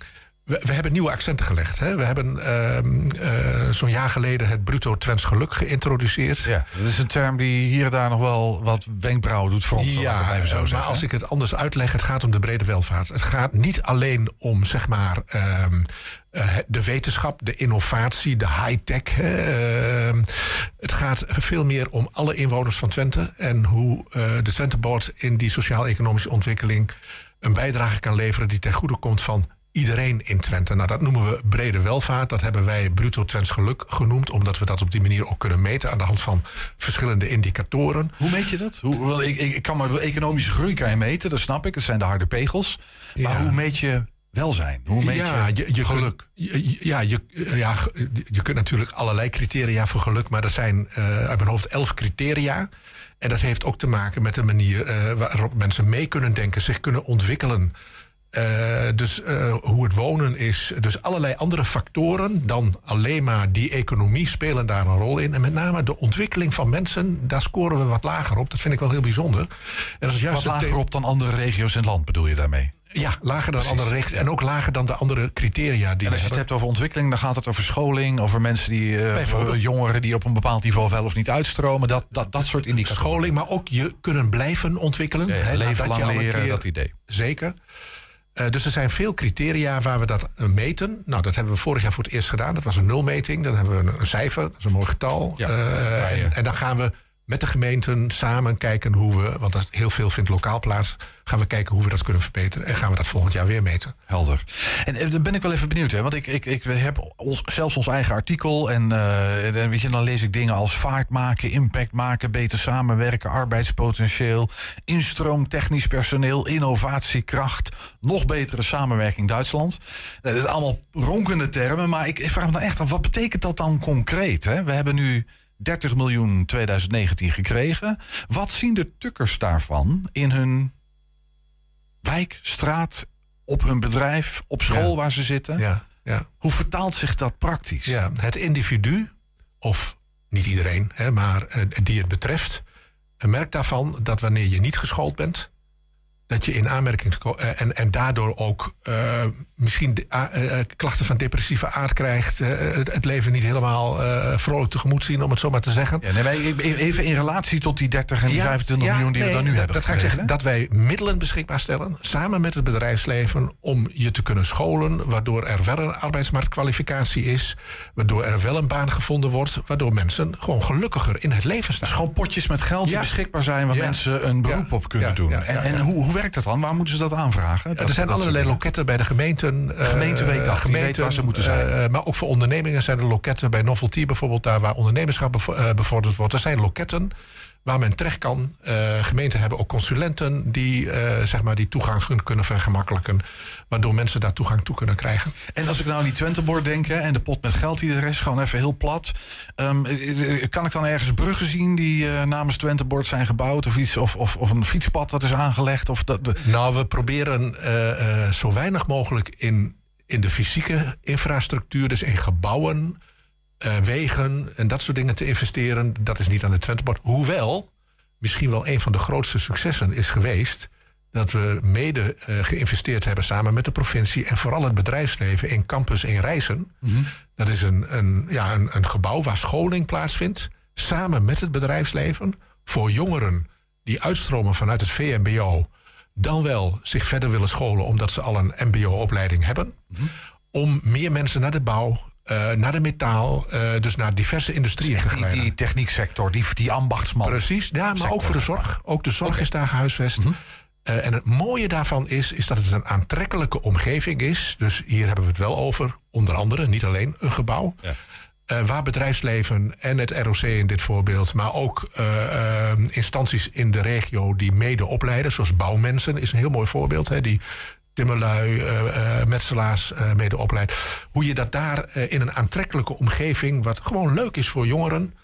we, we hebben nieuwe accenten gelegd. Hè. We hebben ehm, eh, zo'n jaar geleden het bruto Twents geluk geïntroduceerd. Ja, dat is een term die hier en daar nog wel wat wenkbrauwen doet ik het Ja, zo eh, maar zeggen. als ik het anders uitleg, het gaat om de brede welvaart. Het gaat niet alleen om zeg maar ehm, eh, de wetenschap, de innovatie, de high-tech. Ehm, het gaat veel meer om alle inwoners van Twente en hoe de Twentebord in die sociaal-economische ontwikkeling een bijdrage kan leveren die ten goede komt van iedereen in Twente. Nou, dat noemen we brede welvaart. Dat hebben wij bruto Twents geluk genoemd, omdat we dat op die manier ook kunnen meten aan de hand van verschillende indicatoren. Hoe meet je dat? Hoe, wel, ik, ik, ik kan maar economische groei kan je meten, dat snap ik. Dat zijn de harde pegels. Maar Ja. hoe meet je welzijn? Hoe meet ja, je, je, je geluk? Je- je- ja, je, ja, je kunt natuurlijk allerlei criteria voor geluk, maar er zijn eh, uit mijn hoofd elf criteria. En dat heeft ook te maken met de manier eh, waarop mensen mee kunnen denken, zich kunnen ontwikkelen. Eh, dus eh, hoe het wonen is. Dus allerlei andere factoren dan alleen maar die economie spelen daar een rol in. En met name de ontwikkeling van mensen, daar scoren we wat lager op. Dat vind ik wel heel bijzonder. En dat is juist Wat lager op dan andere regio's in het land bedoel je daarmee? Ja, lager dan Precies, andere regio's. En ook lager dan de andere criteria die En als je het hebt over ontwikkeling, dan gaat het over scholing, over mensen die, over jongeren die op een bepaald niveau wel of niet uitstromen. Dat, dat, dat soort indicatoren. scholing, maar ook je kunnen blijven ontwikkelen. Ja, ja, Hè, leven lang leren, keer- dat idee. Zeker. Eh, dus er zijn veel criteria waar we dat eh, meten. Nou, dat hebben we vorig jaar voor het eerst gedaan. Dat was een nulmeting. Dan hebben we een, een cijfer, dat is een mooi getal. Ja, Eh, ja, ja. En, en dan gaan we met de gemeenten samen kijken hoe we... want dat heel veel vindt lokaal plaats... gaan we kijken hoe we dat kunnen verbeteren. En gaan we dat volgend jaar weer meten. Helder. En eh, dan ben ik wel even benieuwd, hè? want ik, ik, ik heb ons, zelfs ons eigen artikel. En dan, weet je, dan lees ik dingen als vaart maken, impact maken, beter samenwerken, arbeidspotentieel, instroom, technisch personeel, innovatiekracht, nog betere samenwerking Duitsland. Dat zijn allemaal ronkende termen, maar ik, ik vraag me dan echt af, wat betekent dat dan concreet? Hè? We hebben nu 30 miljoen 2019 gekregen. Wat zien de tukkers daarvan in hun wijk, straat, op hun bedrijf, op school Ja. waar ze zitten. Ja, ja. Hoe vertaalt zich dat praktisch? Ja, het individu, of niet iedereen, hè, maar eh, die het betreft, merkt daarvan dat wanneer je niet geschoold bent, dat je in aanmerking ko- eh, en, en daardoor ook eh, misschien de- eh, klachten van depressieve aard krijgt. het, het leven niet helemaal vrolijk tegemoet zien, om het zo maar te zeggen. Ja, nee, maar even in relatie tot die 30 en die Ja, 25 ja, miljoen die nee, we dan nu dat, hebben. Dat ga ik zeggen. Dat wij middelen beschikbaar stellen, samen met het bedrijfsleven, om je te kunnen scholen, waardoor er wel een arbeidsmarktkwalificatie is, waardoor er wel een baan gevonden wordt, waardoor mensen gewoon gelukkiger in het leven staan. Dus gewoon potjes met geld die beschikbaar zijn waar mensen een beroep op kunnen doen. ja, en en hoe werkt dat dan? Waar moeten ze dat aanvragen? Dat- er zijn dat allerlei loketten bij de gemeenten. De gemeente weet dat, die weet waar ze moeten zijn. eh, maar ook voor ondernemingen zijn er loketten. Bij Novelty bijvoorbeeld, daar waar ondernemerschap eh, bevorderd wordt. Er zijn loketten waar men terecht kan. Eh, gemeenten hebben ook consulenten die, eh, zeg maar, die toegang kun- kunnen vergemakkelijken. Waardoor mensen daar toegang toe kunnen krijgen. En als ik nou aan die Twentebord denk hè, en de pot met geld die er is, gewoon even heel plat. Ehm, eh, kan ik dan ergens bruggen zien die namens Twentebord zijn gebouwd? Of, iets, of, of, of een fietspad dat is aangelegd? Of dat, de- Nou, we proberen zo weinig mogelijk in, in de fysieke infrastructuur, dus in gebouwen, eh, wegen en dat soort dingen te investeren. Dat is niet aan de Twentebord. Hoewel, misschien wel een van de grootste successen is geweest dat we mede eh, geïnvesteerd hebben samen met de provincie en vooral het bedrijfsleven in Campus in Rijssen. Dat is een, een, ja, een, een gebouw waar scholing plaatsvindt, samen met het bedrijfsleven, voor jongeren die uitstromen vanuit het VMBO, dan wel zich verder willen scholen omdat ze al een MBO-opleiding hebben, om meer mensen naar de bouw, eh, naar de metaal, eh, dus naar diverse industrieën die, geleiden. die technieksector, die, die ambachtsman. Precies, ja, maar sector. ook voor de zorg. Ook de zorg is daar gehuisvest. Mhm. Eh, en het mooie daarvan is, is dat het een aantrekkelijke omgeving is. Dus hier hebben we het wel over, onder andere, niet alleen een gebouw. Waar bedrijfsleven en het ROC in dit voorbeeld, maar ook instanties in de regio die mede opleiden, zoals bouwmensen is een heel mooi voorbeeld. Hè, die timmerlui, eh, eh, metselaars eh, mede opleidt. Hoe je dat daar in een aantrekkelijke omgeving, wat gewoon leuk is voor jongeren,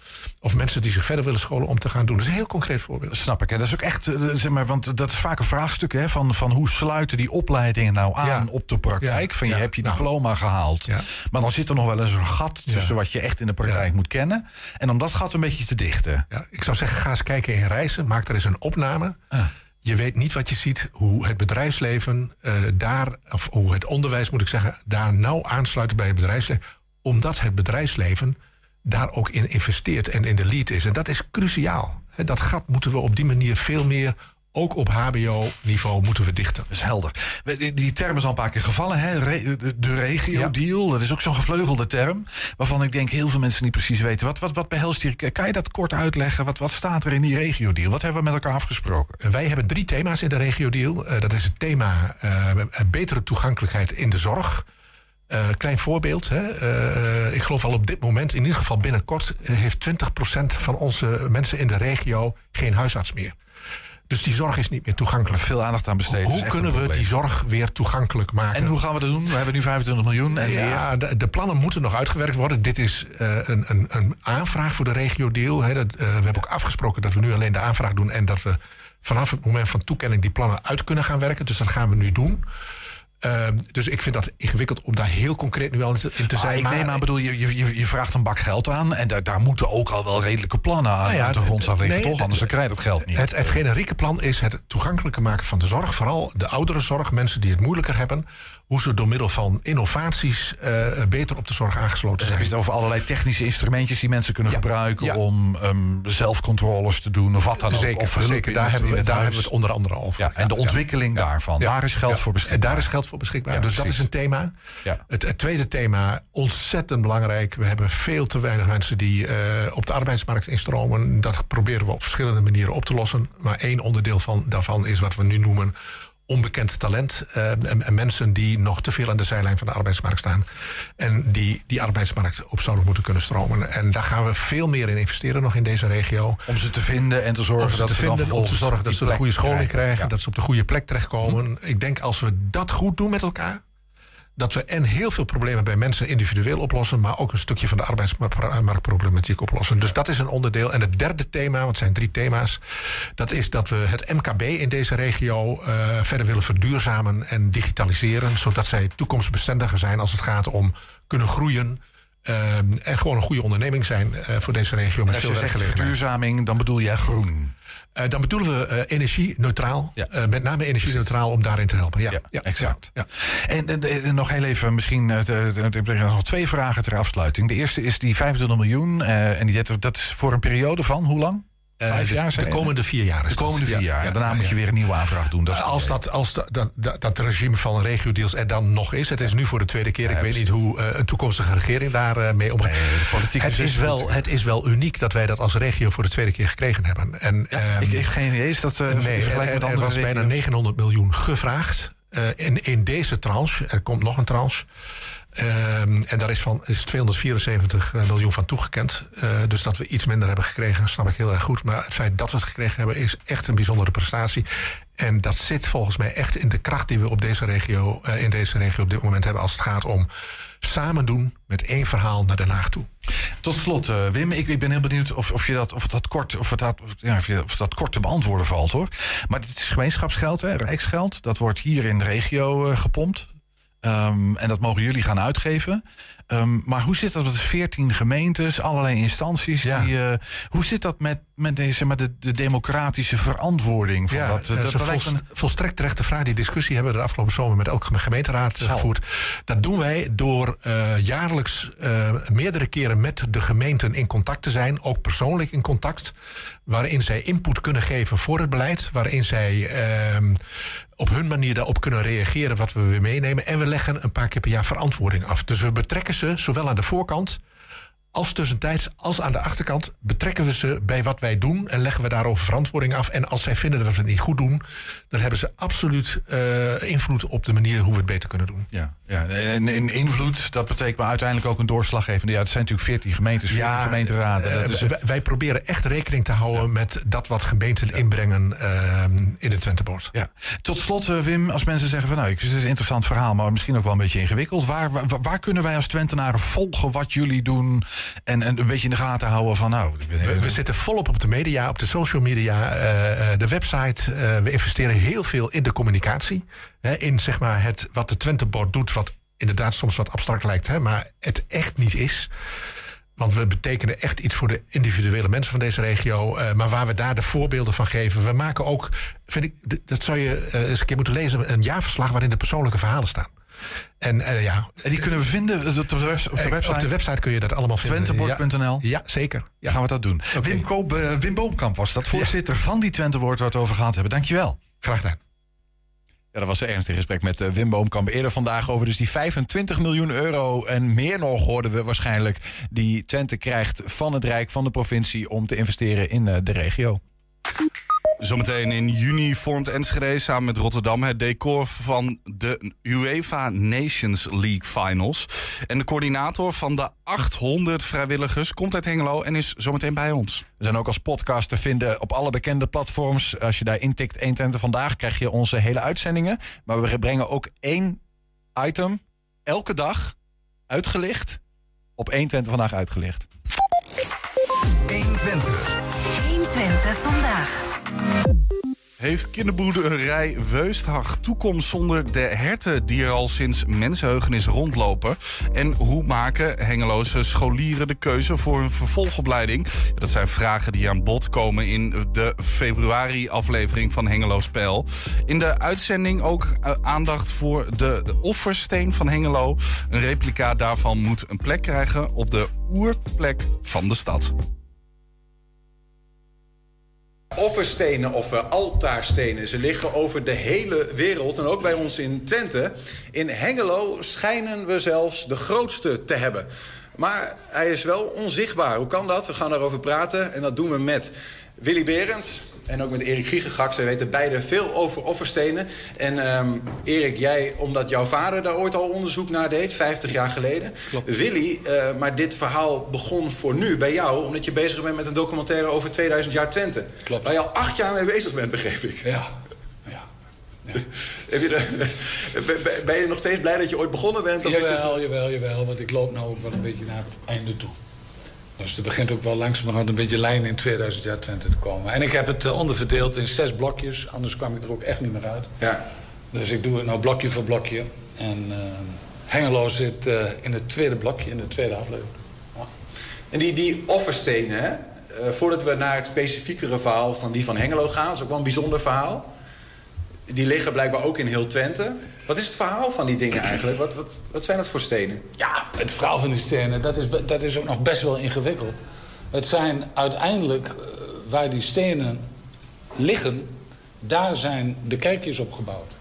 of mensen die zich verder willen scholen om te gaan doen. Dat is een heel concreet voorbeeld. Snap ik. En dat is ook echt, zeg maar, want dat is vaak een vraagstuk hè, van, van hoe sluiten die opleidingen nou aan Ja. op de praktijk. Ja. Van je Ja. hebt je Nou. diploma gehaald. Maar dan zit er nog wel eens een gat tussen wat je echt in de praktijk moet kennen. En om dat gat een beetje te dichten. Ja, ik zou zeggen, ga eens kijken in reizen. Maak er eens een opname. Ah. Je weet niet wat je ziet, hoe het bedrijfsleven eh, daar, of hoe het onderwijs moet ik zeggen, daar nauw aansluit bij het bedrijfsleven. Omdat het bedrijfsleven daar ook in investeert en in de lead is. En dat is cruciaal. Dat gat moeten we op die manier veel meer, ook op HBO-niveau, moeten we dichten. Dat is helder. Die term is al een paar keer gevallen. Hè? De- de regio-deal, dat is ook zo'n gevleugelde term. Waarvan ik denk heel veel mensen niet precies weten. Wat, wat, wat behelst hier? Kan je dat kort uitleggen? Wat, wat staat er in die regio-deal? Wat hebben we met elkaar afgesproken? En Wij hebben drie thema's in de regio-deal. Eh, dat is het thema eh, betere toegankelijkheid in de zorg. Eh, klein voorbeeld. Hè. Ik geloof al op dit moment, in ieder geval binnenkort... heeft 20% van onze mensen in de regio geen huisarts meer. Dus die zorg is niet meer toegankelijk. Veel aandacht aan is Hoe kunnen we die zorg weer toegankelijk maken? En hoe gaan we dat doen? We hebben nu 25 miljoen. En ja, de, de plannen moeten nog uitgewerkt worden. Dit is eh, een, een, een aanvraag voor de regio-deal. Hè. Dat, eh, we hebben ook afgesproken dat we nu alleen de aanvraag doen... en dat we vanaf het moment van toekenning die plannen uit kunnen gaan werken. Dus dat gaan we nu doen. Ehm, dus ik vind dat ingewikkeld om daar heel concreet nu al in te, Ah, zijn. ik neem aan, bedoel, je, je, je vraagt een bak geld aan. En daar, daar moeten ook al wel redelijke plannen aan Nou ja, de grondslag liggen, nee, toch? Anders dan krijg je dat geld niet. Het, het generieke plan is het toegankelijker maken van de zorg. Vooral de ouderenzorg, mensen die het moeilijker hebben. Hoe ze door middel van innovaties eh, beter op de zorg aangesloten zijn. heb je het over allerlei technische instrumentjes die mensen kunnen Ja, gebruiken ja. om ehm, zelfcontroles te doen of wat dan ook. Zeker, Of hulp zeker. Daar, hebben we, het daar hebben we het onder andere over. Ja, en de ontwikkeling daarvan. Daar is geld voor beschikbaar. En daar is geld voor beschikbaar. Dus dat is een thema. Het tweede thema, ontzettend belangrijk. We hebben veel te weinig mensen die eh, op de arbeidsmarkt instromen. Dat proberen we op verschillende manieren op te lossen. Maar één onderdeel van, daarvan is wat we nu noemen onbekend talent. eh, en, en mensen die nog te veel aan de zijlijn van de arbeidsmarkt staan. En die die arbeidsmarkt op zouden moeten kunnen stromen. En daar gaan we veel meer in investeren nog in deze regio. Om ze te vinden en te zorgen dat te ze dan vinden, om te zorgen dat ze de goede scholing krijgen, Ja. dat ze op de goede plek terechtkomen. Ik denk als we dat goed doen met elkaar, dat we en heel veel problemen bij mensen individueel oplossen, maar ook een stukje van de arbeidsmarktproblematiek oplossen. Dus dat is een onderdeel. En het derde thema, want het zijn drie thema's, dat is dat we het MKB in deze regio eh, verder willen verduurzamen en digitaliseren, zodat zij toekomstbestendiger zijn als het gaat om kunnen groeien. eh, en gewoon een goede onderneming zijn eh, voor deze regio met Als veel je zegt verduurzaming, dan bedoel jij groen. Eh, dan bedoelen we eh, energie-neutraal. Eh, met name energie-neutraal om daarin te helpen. Ja, ja, exact. Ja. En, en- en nog heel even, misschien er nog twee vragen ter afsluiting. De eerste is die 25 miljoen. en die, dat is voor een periode van hoe lang? Eh, Vijf jaar? de komende vier jaar is De komende vier Ja, jaar. ja, daarna moet je weer een nieuwe aanvraag doen. Dat is als dat, als dat, dat, dat, dat regime van regio-deals er dan nog is. Het is nu voor de tweede keer. ik weet niet hoe eh, een toekomstige regering daarmee mee omgaat. het, is is wel, het is wel uniek dat wij dat als regio voor de tweede keer gekregen hebben. En, ehm, ik, ik geen idee. Is dat eh nee, er, er was bijna regio's? 900 miljoen gevraagd. eh, in, in deze tranche. Er komt nog een tranche. Ehm, en daar is, van, is 274 miljoen van toegekend. Eh, dus dat we iets minder hebben gekregen, snap ik heel erg goed. Maar het feit dat we het gekregen hebben, is echt een bijzondere prestatie. En dat zit volgens mij echt in de kracht die we op deze regio, eh, in deze regio op dit moment hebben. Als het gaat om samen doen met één verhaal naar Den Haag toe. Tot slot, eh, Wim, ik, ik ben heel benieuwd of, of, je dat, of, dat kort, of, dat, je, dat kort te beantwoorden valt hoor. Maar dit is gemeenschapsgeld, hè, rijksgeld. Dat wordt hier in de regio eh, gepompt. Ehm, en dat mogen jullie gaan uitgeven. Ehm, maar hoe zit dat met de 14 gemeentes, allerlei instanties? Ja. Die, eh, hoe zit dat met, met deze, met de, de democratische verantwoording? Van Ja, dat, dat is een lijkt volst- me- volstrekt terechte vraag. Die discussie hebben we de afgelopen zomer met elke gemeenteraad eh, gevoerd. Dat doen wij door eh, jaarlijks eh, meerdere keren met de gemeenten in contact te zijn. Ook persoonlijk in contact. Waarin zij input kunnen geven voor het beleid. Waarin zij ehm, op hun manier daarop kunnen reageren wat we weer meenemen. En we leggen een paar keer per jaar verantwoording af. Dus we betrekken ze zowel aan de voorkant als tussentijds, als aan de achterkant, betrekken we ze bij wat wij doen en leggen we daarover verantwoording af. En als zij vinden dat we het niet goed doen, dan hebben ze absoluut eh, invloed op de manier hoe we het beter kunnen doen. Ja, ja en, en invloed, dat betekent maar uiteindelijk ook een doorslaggevende. Ja, het zijn natuurlijk 14 gemeentes, 14 gemeenteraden. Dat eh, is, wij, wij proberen echt rekening te houden met dat wat gemeenten inbrengen eh, in het Twentebord. Ja. Tot slot, eh, Wim, als mensen zeggen van nou, het is een interessant verhaal, maar misschien ook wel een beetje ingewikkeld. Waar, waar, waar kunnen wij als Twentenaren volgen wat jullie doen en, en een beetje in de gaten houden van nou, We, we zitten volop op de media, op de social media, de website. We investeren heel veel in de communicatie. Hè, in zeg maar het, wat de Twentebord doet, wat inderdaad soms wat abstract lijkt, hè, maar het echt niet is. Want we betekenen echt iets voor de individuele mensen van deze regio. eh, maar waar we daar de voorbeelden van geven. We maken ook, vind ik, dat zou je eh, eens een keer moeten lezen, een jaarverslag waarin de persoonlijke verhalen staan. En eh, ja, En die kunnen we vinden op de, webs- op de website. op de website kun je dat allemaal vinden. Twentebord.nl. Ja, ja, zeker. Ja. Gaan we dat doen. Wim, Koop, Wim Boomkamp was dat, voorzitter van die Twentebord waar we het over gehad hebben. Dankjewel. Graag gedaan. Ja, dat was ernstig gesprek met eh, Wim Boomkamp eerder vandaag over dus die 25 miljoen euro en meer nog hoorden we waarschijnlijk die Twente krijgt van het Rijk, van de provincie om te investeren in eh, de regio. Zometeen in juni vormt Enschede samen met Rotterdam het decor van de UEFA Nations League Finals. En de coördinator van de 800 vrijwilligers komt uit Hengelo en is zometeen bij ons. We zijn ook als podcast te vinden op alle bekende platforms. Als je daar intikt 1 Twente vandaag, krijg je onze hele uitzendingen. Maar we brengen ook één item elke dag uitgelicht op 1 Twente vandaag uitgelicht. 120. 120 vandaag. Heeft kinderboerderij Weusthacht toekomst zonder de herten die er al sinds mensenheugenis rondlopen? En hoe maken Hengeloze scholieren de keuze voor hun vervolgopleiding? Dat zijn vragen die aan bod komen in de februari-aflevering van Hengelo Spel. In de uitzending ook eh, aandacht voor de offersteen van Hengelo. Een replica daarvan moet een plek krijgen op de oerplek van de stad. Offerstenen of altaarstenen, ze liggen over de hele wereld en ook bij ons in Twente. In Hengelo schijnen we zelfs de grootste te hebben. Maar hij is wel onzichtbaar. Hoe kan dat? We gaan daarover praten en dat doen we met Willy Berends en ook met Erik Giegegak. Zij weten beide veel over offerstenen. En ehm, Erik, jij, omdat jouw vader daar ooit al onderzoek naar deed, 50 jaar geleden. Willy, eh, maar dit verhaal begon voor nu bij jou, omdat je bezig bent met een documentaire over 2000 jaar Twente. Klopt. Waar je al acht jaar mee bezig bent, begreep ik. Ja. Heb je de- ben- je nog steeds blij dat je ooit begonnen bent? Of is het- Jawel, jawel, jawel. Want ik loop nou ook wel een beetje naar het einde toe. Dus er begint ook wel langzamerhand een beetje lijn in 2000 jaar Twente te komen. En ik heb het eh, onderverdeeld in zes blokjes. Anders kwam ik er ook echt niet meer uit. Ja. Dus ik doe het nou blokje voor blokje. En eh, Hengelo zit eh, in het tweede blokje, in de tweede aflevering. En die, die offerstenen, hè? voordat we naar het specifiekere verhaal van die van Hengelo gaan... dat is ook wel een bijzonder verhaal. Die liggen blijkbaar ook in heel Twente. Wat is het verhaal van die dingen eigenlijk? Wat, wat, wat zijn dat voor stenen? Ja, het verhaal van die stenen, dat is, dat is ook nog best wel ingewikkeld. Het zijn uiteindelijk, eh, waar die stenen liggen, daar zijn de kerkjes op gebouwd.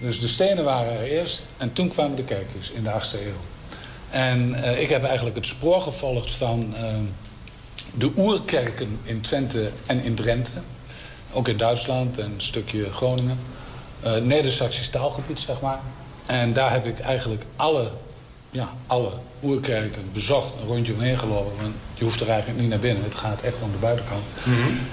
Dus de stenen waren er eerst en toen kwamen de kerkjes in de 8e eeuw. En eh, ik heb eigenlijk het spoor gevolgd van eh, de oerkerken in Twente en in Drenthe. Ook in Duitsland en een stukje Groningen. Eh Neder-Saxisch taalgebied, zeg maar. En daar heb ik eigenlijk alle, ja, alle oerkerken bezocht. Een rondje omheen gelopen. Want je hoeft er eigenlijk niet naar binnen. Het gaat echt om de buitenkant.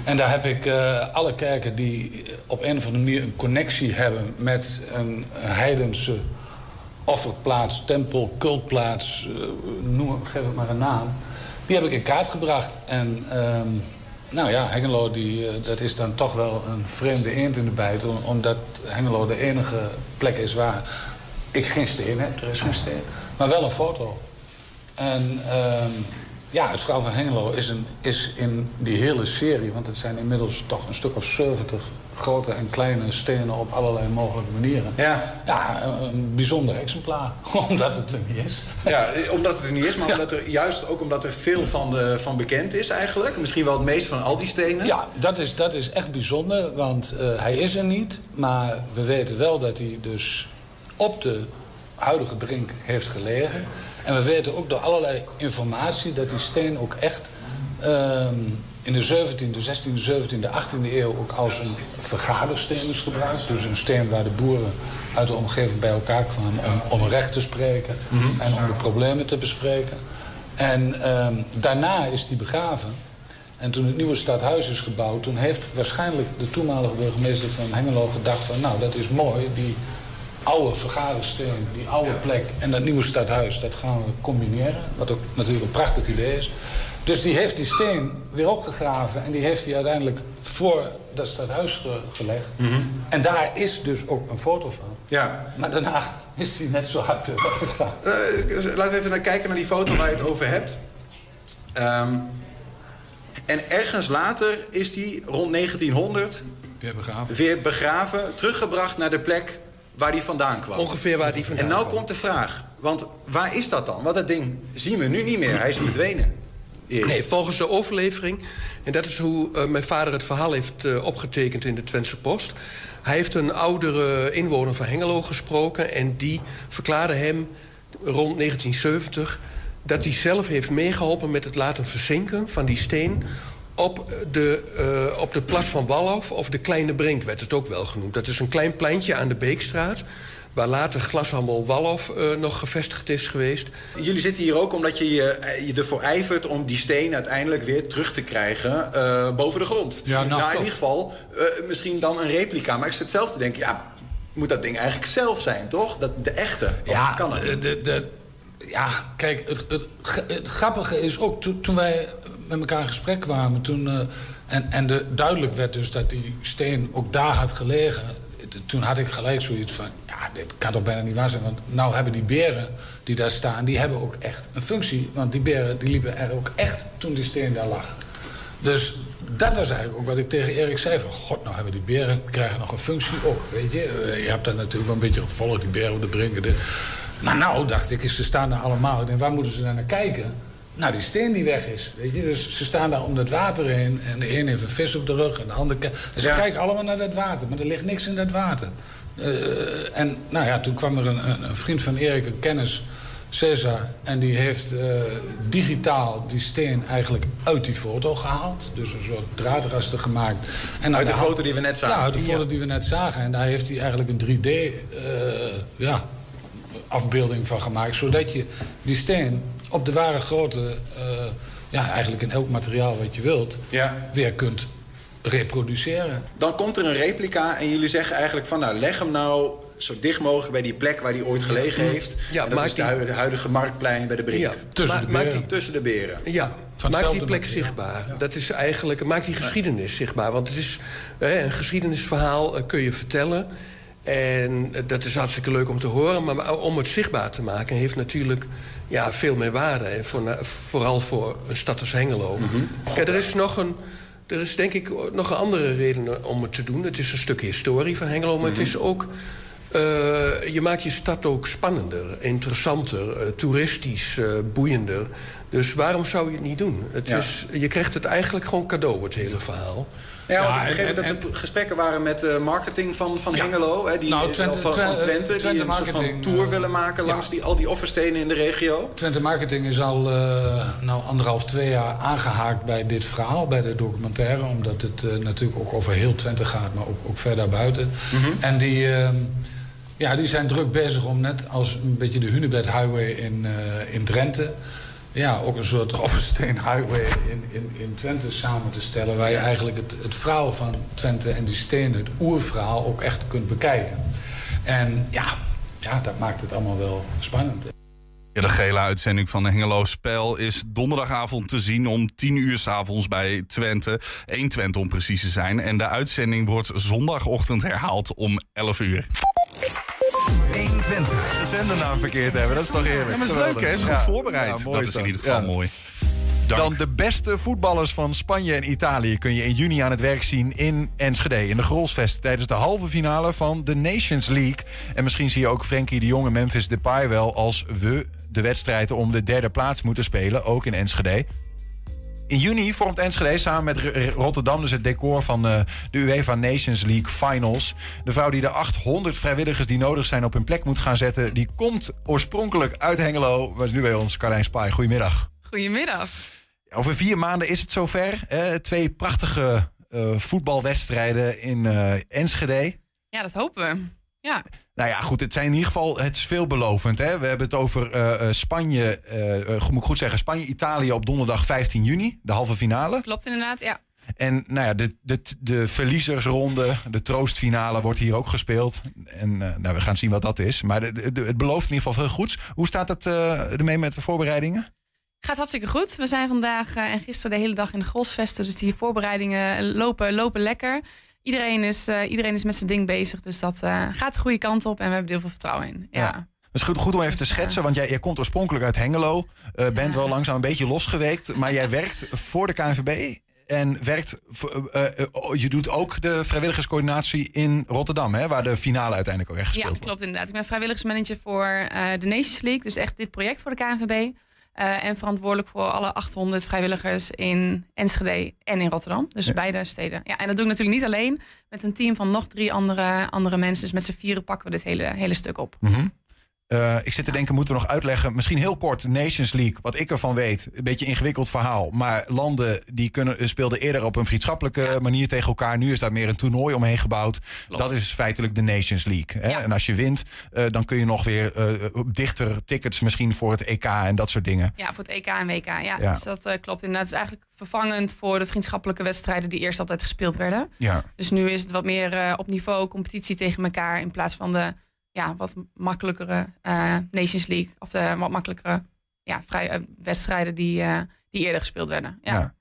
En daar heb ik eh, alle kerken die op een of andere manier een connectie hebben met een, een heidense offerplaats, tempel, cultplaats, eh, noem, geef het maar een naam. Die heb ik in kaart gebracht. En ehm, nou ja, Hengelo die, eh, dat is dan toch wel een vreemde eend in de bijt. om- Omdat Hengelo de enige plek is waar ik geen steen heb. Er is geen steen. Maar wel een foto. En ehm, ja, het verhaal van Hengelo is, een, is in die hele serie... want het zijn inmiddels toch een stuk of 70 grote en kleine stenen... op allerlei mogelijke manieren. Ja. Ja, een, bijzonder exemplaar. Omdat het er niet is. Ja, omdat het er niet is, maar omdat er, juist ook omdat er veel van, de, van bekend is eigenlijk. Misschien wel het meest van al die stenen. Ja, dat is, dat is echt bijzonder, want eh, hij is er niet. Maar we weten wel dat hij dus op de huidige brink heeft gelegen. En we weten ook door allerlei informatie dat die steen ook echt... ehm, in de 17e, 16e, 17e, 18e eeuw ook als een vergadersteen is gebruikt. Dus een steen waar de boeren uit de omgeving bij elkaar kwamen om, om recht te spreken en om de problemen te bespreken. En ehm, daarna is die begraven. En toen het nieuwe stadhuis is gebouwd, toen heeft waarschijnlijk de toenmalige burgemeester van Hengelo gedacht van nou, dat is mooi, die oude vergadersteen, die oude plek en dat nieuwe stadhuis, dat gaan we combineren. Wat ook natuurlijk een prachtig idee is. Dus die heeft die steen weer opgegraven en die heeft hij uiteindelijk voor dat stadhuis ge- gelegd. En daar is dus ook een foto van. Ja. Maar daarna is hij net zo hard weer weggegaan. Eh, laten we even naar kijken naar die foto waar je het over hebt. Ehm, en ergens later is die rond 1900 Weer begraven. weer begraven, teruggebracht naar de plek waar die vandaan kwam. Ongeveer waar die vandaan En nou kwam. komt de vraag, want waar is dat dan? Want dat ding zien we nu niet meer, hij is verdwenen. Nee, volgens de overlevering, en dat is hoe eh, mijn vader het verhaal heeft eh, opgetekend in de Twentse Post. Hij heeft een oudere inwoner van Hengelo gesproken en die verklaarde hem rond 1970 dat hij zelf heeft meegeholpen met het laten verzinken van die steen op de, eh, op de plas van Walhof, of de Kleine Brink werd het ook wel genoemd. Dat is een klein pleintje aan de Beekstraat, waar later glashandel Walhof eh, nog gevestigd is geweest. Jullie zitten hier ook omdat je je, je ervoor ijvert om die steen uiteindelijk weer terug te krijgen eh, boven de grond. Ja, nou, in toch. ieder geval eh, misschien dan een replica. Maar ik zit zelf te denken, ja, moet dat ding eigenlijk zelf zijn, toch? Dat, de echte. Of Ja, kan het? Ja, kijk, het, het, grappige is ook toen, wij met elkaar in gesprek kwamen... Toen, eh, en, en de, duidelijk werd dus dat die steen ook daar had gelegen... toen had ik gelijk zoiets van... ja, dit kan toch bijna niet waar zijn... want nou hebben die beren die daar staan... die hebben ook echt een functie. Want die beren die liepen er ook echt toen die steen daar lag. Dus dat was eigenlijk ook wat ik tegen Erik zei. Van, god, nou hebben die beren krijgen nog een functie ook, weet je. Eh, Je hebt dat natuurlijk wel een beetje gevolgd, die beren op de brinken. Maar nou, dacht ik, ze staan daar allemaal. Ik denk, waar moeten ze naar kijken? Nou, die steen die weg is, weet je. Dus ze staan daar om dat water heen. En de een heeft een vis op de rug en de ander... En ze kijken allemaal naar dat water, maar er ligt niks in dat water. Eh, en nou ja, toen kwam er een, een, vriend van Erik, een kennis... Cesar, en die heeft eh, digitaal die steen eigenlijk uit die foto gehaald. Dus een soort draadraster gemaakt. En Uit de foto die we net zagen. Ja, uit de foto die we net zagen. En daar heeft hij eigenlijk een 3D eh, ja, afbeelding van gemaakt. Zodat je die steen op de ware grootte, eh, ja, eigenlijk in elk materiaal wat je wilt, Ja. weer kunt reproduceren. Dan komt er een replica en jullie zeggen eigenlijk van... nou, leg hem nou zo dicht mogelijk bij die plek waar hij ooit gelegen heeft. Ja, en dat maak is die- de huidige marktplein bij de Brink. Ja, Tussen ma- de maak beren. die- Tussen de beren. Ja, Van maak die plek materiaal. zichtbaar. Dat is eigenlijk, maak die geschiedenis zichtbaar. Want het is hè, een geschiedenisverhaal eh, kun je vertellen. En dat is hartstikke leuk om te horen. Maar om het zichtbaar te maken heeft natuurlijk ja, veel meer waarde. En voor, vooral voor een stad als Hengelo. Kijk, er is nog een... Er is denk ik nog een andere reden om het te doen. Het is een stuk historie van Hengelo, maar het is ook... eh, je maakt je stad ook spannender, interessanter, eh, toeristisch, eh, boeiender. Dus waarom zou je het niet doen? Het Ja. is, je krijgt het eigenlijk gewoon cadeau, het hele verhaal. Ja, Ja, begreep en- dat er gesprekken waren met de marketing van, van. Hengelo. Hè, die, Nou, Twente- van, van Twe- Twente, Twente die een soort van tour eh, willen maken langs die, al die offerstenen in de regio. Twente Marketing is al eh, nou, anderhalf, twee jaar aangehaakt bij dit verhaal, bij de documentaire. Omdat het eh, natuurlijk ook over heel Twente gaat, maar ook, ook verder buiten. En die, eh, ja, die zijn druk bezig om net als een beetje de Hunebed Highway in, eh, in Drenthe... Ja, ook een soort Offersteen Highway in, in, in Twente samen te stellen... waar je eigenlijk het, het verhaal van Twente en die stenen, het oerverhaal, ook echt kunt bekijken. En ja, ja dat maakt het allemaal wel spannend. Ja, de gele uitzending van de Hengelo Spel is donderdagavond te zien om 10 uur s avonds bij Twente. 1 Twente om precies te zijn. En de uitzending wordt zondagochtend herhaald om 11 uur. 120. De zendernaam verkeerd hebben, dat is toch eerlijk. Ja, maar dat is leuk, hè? Is goed voorbereid. Dat is in ieder geval mooi. Dan de beste voetballers van Spanje en Italië kun je in juni aan het werk zien in Enschede. In de Grolsvest tijdens de halve finale van de Nations League. En misschien zie je ook Frenkie de Jong en Memphis Depay wel als we de wedstrijd om de derde plaats moeten spelen. Ook in Enschede. In juni vormt Enschede samen met Rotterdam dus het decor van eh, de UEFA Nations League Finals. De vrouw die de 800 vrijwilligers die nodig zijn op hun plek moet gaan zetten... die komt oorspronkelijk uit Hengelo. Was nu bij ons, Carlijn Spaai. Goedemiddag. Goedemiddag. Over vier maanden is het zover. Twee prachtige eh, voetbalwedstrijden in eh, Enschede. Ja, dat hopen we. Ja, Nou ja, goed, het zijn in ieder geval, het is veelbelovend. Hè? We hebben het over eh, eh, Spanje, eh, moet ik goed zeggen, Spanje-Italië op donderdag 15 juni, de halve finale. klopt inderdaad. Ja. En nou ja, de, de, de verliezersronde, de troostfinale wordt hier ook gespeeld. En nou, we gaan zien wat dat is. Maar de, de- de- het belooft in ieder geval veel goeds. Hoe staat het ermee met de voorbereidingen? Gaat hartstikke goed. We zijn vandaag en gisteren de hele dag in de Grosvesten. Dus die voorbereidingen lopen, lopen lekker. Iedereen is, eh, iedereen is met zijn ding bezig. Dus dat eh, gaat de goede kant op. En we hebben er heel veel vertrouwen in. Ja. Het is goed, goed om even te schetsen, want jij, jij komt oorspronkelijk uit Hengelo. eh, bent wel langzaam een beetje losgeweekt. Maar jij werkt voor de KNVB. En werkt, eh, eh, oh, je doet ook de vrijwilligerscoördinatie in Rotterdam, hè, waar de finale uiteindelijk ook echt Ja, gespeeld dat klopt inderdaad. Ik ben vrijwilligersmanager voor eh, de Nations League. Dus echt dit project voor de KNVB. Eh, en verantwoordelijk voor alle 800 vrijwilligers in Enschede en in Rotterdam. Dus beide steden. Ja, en dat doe ik natuurlijk niet alleen. Met een team van nog drie andere, andere mensen. Dus met z'n vieren pakken we dit hele, hele stuk op. Mhm. Eh, ik zit te denken, moeten we nog uitleggen, misschien heel kort, Nations League, wat ik ervan weet, een beetje een ingewikkeld verhaal. Maar landen die kunnen, eh, speelden eerder op een vriendschappelijke manier tegen elkaar. Nu is daar meer een toernooi omheen gebouwd. Dat is feitelijk de Nations League. Hè? En als je wint, eh, dan kun je nog weer dichter tickets misschien voor het EK en dat soort dingen. Ja, voor het EK en WK. Ja, Ja. Dus dat klopt inderdaad. Het is eigenlijk vervangend voor de vriendschappelijke wedstrijden die eerst altijd gespeeld werden. Ja. Dus nu is het wat meer op niveau competitie tegen elkaar in plaats van de ja, wat makkelijkere eh, Nations League of de wat makkelijkere ja, vrij, eh, wedstrijden die, eh, die eerder gespeeld werden. Ja. Ja.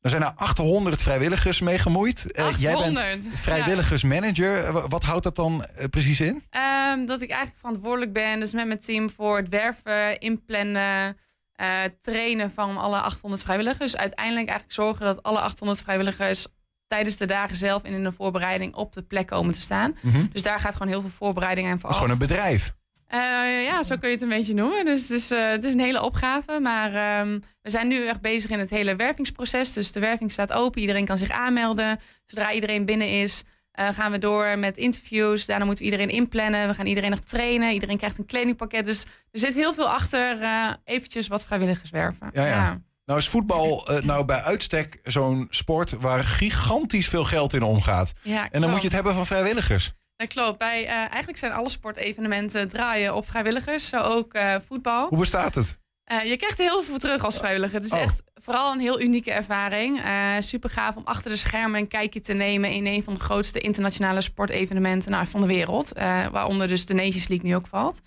Er zijn er 800 vrijwilligers mee gemoeid. Eh, jij 800, bent vrijwilligersmanager. Wa- Wat houdt dat dan eh, precies in? Ehm, dat ik eigenlijk verantwoordelijk ben, dus met mijn team voor het werven, inplannen, eh, trainen van alle 800 vrijwilligers. Uiteindelijk eigenlijk zorgen dat alle 800 vrijwilligers tijdens de dagen zelf en in de voorbereiding op de plek komen te staan. Mhm. Dus daar gaat gewoon heel veel voorbereiding aan Dat is vooraf. gewoon een bedrijf. Eh, ja, zo kun je het een beetje noemen. Dus het is, eh, het is een hele opgave. Maar ehm, we zijn nu echt bezig in het hele wervingsproces. Dus de werving staat open. Iedereen kan zich aanmelden. Zodra iedereen binnen is, eh, gaan we door met interviews. Daarna moeten we iedereen inplannen. We gaan iedereen nog trainen. Iedereen krijgt een kledingpakket. Dus er zit heel veel achter. eventjes wat vrijwilligers werven. Ja, ja. Nou is voetbal eh, nou bij uitstek zo'n sport waar gigantisch veel geld in omgaat. Ja, en dan klopt. moet je het hebben van vrijwilligers. Dat klopt. Bij, eh, eigenlijk zijn alle sportevenementen draaien op vrijwilligers. Zo ook eh, voetbal. Hoe bestaat het? Eh, je krijgt er heel veel terug als vrijwilliger. Het is Oh. echt vooral een heel unieke ervaring. Eh super gaaf om achter de schermen een kijkje te nemen in een van de grootste internationale sportevenementen nou, van de wereld. Eh, waaronder dus de Nations League nu ook valt.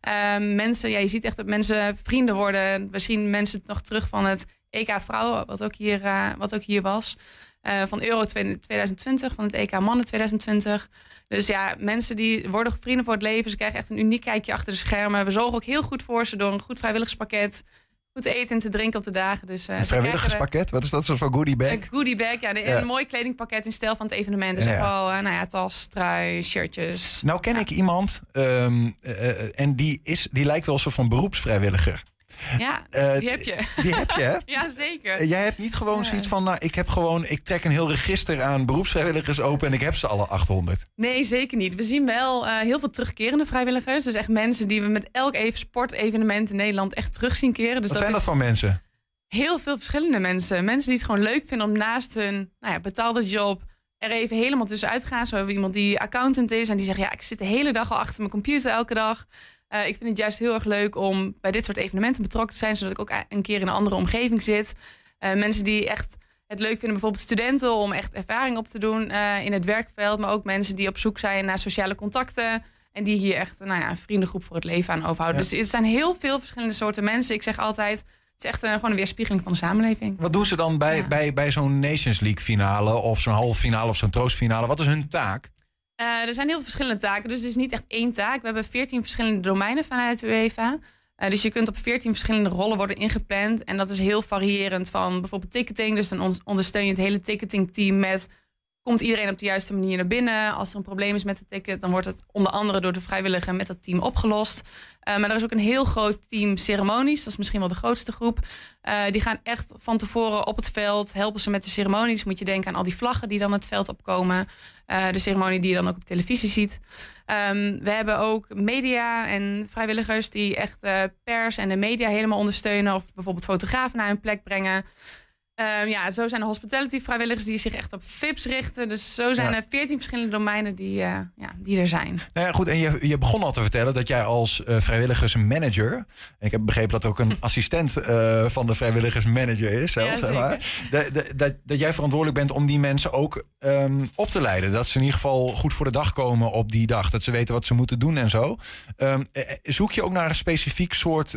Eh, mensen, ja, je ziet echt dat mensen vrienden worden. We zien mensen nog terug van het EK Vrouwen, wat ook hier, wat ook hier was. Eh, van Euro 2020, van het EK Mannen 2020. Dus ja, mensen die worden vrienden voor het leven. Ze krijgen echt een uniek kijkje achter de schermen. We zorgen ook heel goed voor ze door een goed vrijwilligerspakket. Goed eten en te drinken op de dagen. Dus, uh, Een vrijwilligerspakket? Wat is dat? Zo'n van goodie bag? Een goodie bag, ja. Een, Ja. een mooi kledingpakket in stijl van het evenement. Dus Ja, echt wel, eh, nou ja, tas, trui, shirtjes. Nou ken ik iemand ehm, eh, eh, en die, is, die lijkt wel een soort van beroepsvrijwilliger. Ja, Eh, die heb je. Die heb je, hè? ja, zeker. Eh, Jij hebt niet gewoon zoiets van, nou, ik heb gewoon, ik trek een heel register aan beroepsvrijwilligers open en ik heb ze alle 800. Nee, zeker niet. We zien wel eh, heel veel terugkerende vrijwilligers. Dus echt mensen die we met elk even sportevenement in Nederland echt terug zien keren. Dus Wat zijn dat voor mensen? heel veel verschillende mensen. Mensen die het gewoon leuk vinden om naast hun nou ja, betaalde job er even helemaal tussenuit te gaan. Zo hebben we iemand die accountant is en die zegt: Ja, ik zit de hele dag al achter mijn computer elke dag. Eh, ik vind het juist heel erg leuk om bij dit soort evenementen betrokken te zijn, zodat ik ook een keer in een andere omgeving zit. Eh, mensen die echt het leuk vinden, bijvoorbeeld studenten, om echt ervaring op te doen eh, in het werkveld. Maar ook mensen die op zoek zijn naar sociale contacten. En die hier echt nou ja, een vriendengroep voor het leven aan overhouden. Ja. Dus het zijn heel veel verschillende soorten mensen. Ik zeg altijd, het is echt een, gewoon een weerspiegeling van de samenleving. Wat doen ze dan bij, bij, bij zo'n Nations League finale of zo'n halve finale of zo'n troostfinale? Wat is hun taak? Eh, er zijn heel veel verschillende taken, dus het is niet echt één taak. We hebben veertien verschillende domeinen vanuit UEFA. Eh, dus je kunt op veertien verschillende rollen worden ingepland. En dat is heel variërend van bijvoorbeeld ticketing. Dus dan on- ondersteun je het hele ticketingteam met... komt iedereen op de juiste manier naar binnen? Als er een probleem is met het ticket... dan wordt het onder andere door de vrijwilliger met dat team opgelost. Eh, maar er is ook een heel groot team ceremonies. Dat is misschien wel de grootste groep. Eh, die gaan echt van tevoren op het veld... helpen ze met de ceremonies. Moet je denken aan al die vlaggen die dan het veld opkomen. Eh, de ceremonie die je dan ook op televisie ziet. Ehm, we hebben ook media en vrijwilligers die echt pers en de media helemaal ondersteunen. Of bijvoorbeeld fotografen naar hun plek brengen. Ehm, ja, zo zijn de hospitality vrijwilligers die zich echt op VIP's richten. Dus zo zijn Ja. er veertien verschillende domeinen die, eh, ja, die er zijn. Nou ja, goed, en je, je begon al te vertellen dat jij als eh, vrijwilligersmanager... en ik heb begrepen dat ook een assistent eh, van de vrijwilligersmanager is zelfs, Ja, zeg maar. Dat, dat, dat, dat jij verantwoordelijk bent om die mensen ook ehm, op te leiden. Dat ze in ieder geval goed voor de dag komen op die dag. Dat ze weten wat ze moeten doen en zo. Ehm, eh, eh, zoek je ook naar een specifiek soort...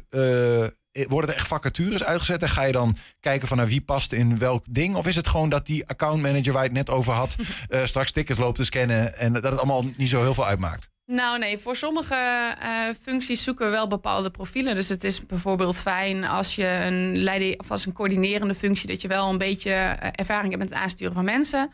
eh, worden er echt vacatures uitgezet en ga je dan kijken van naar wie past in welk ding? Of is het gewoon dat die accountmanager waar je het net over had... eh, straks tickets loopt te scannen en dat het allemaal niet zo heel veel uitmaakt? Nou nee, voor sommige eh, functies zoeken we wel bepaalde profielen. Dus het is bijvoorbeeld fijn als je een leiding of als een coördinerende functie dat je wel een beetje ervaring hebt met het aansturen van mensen.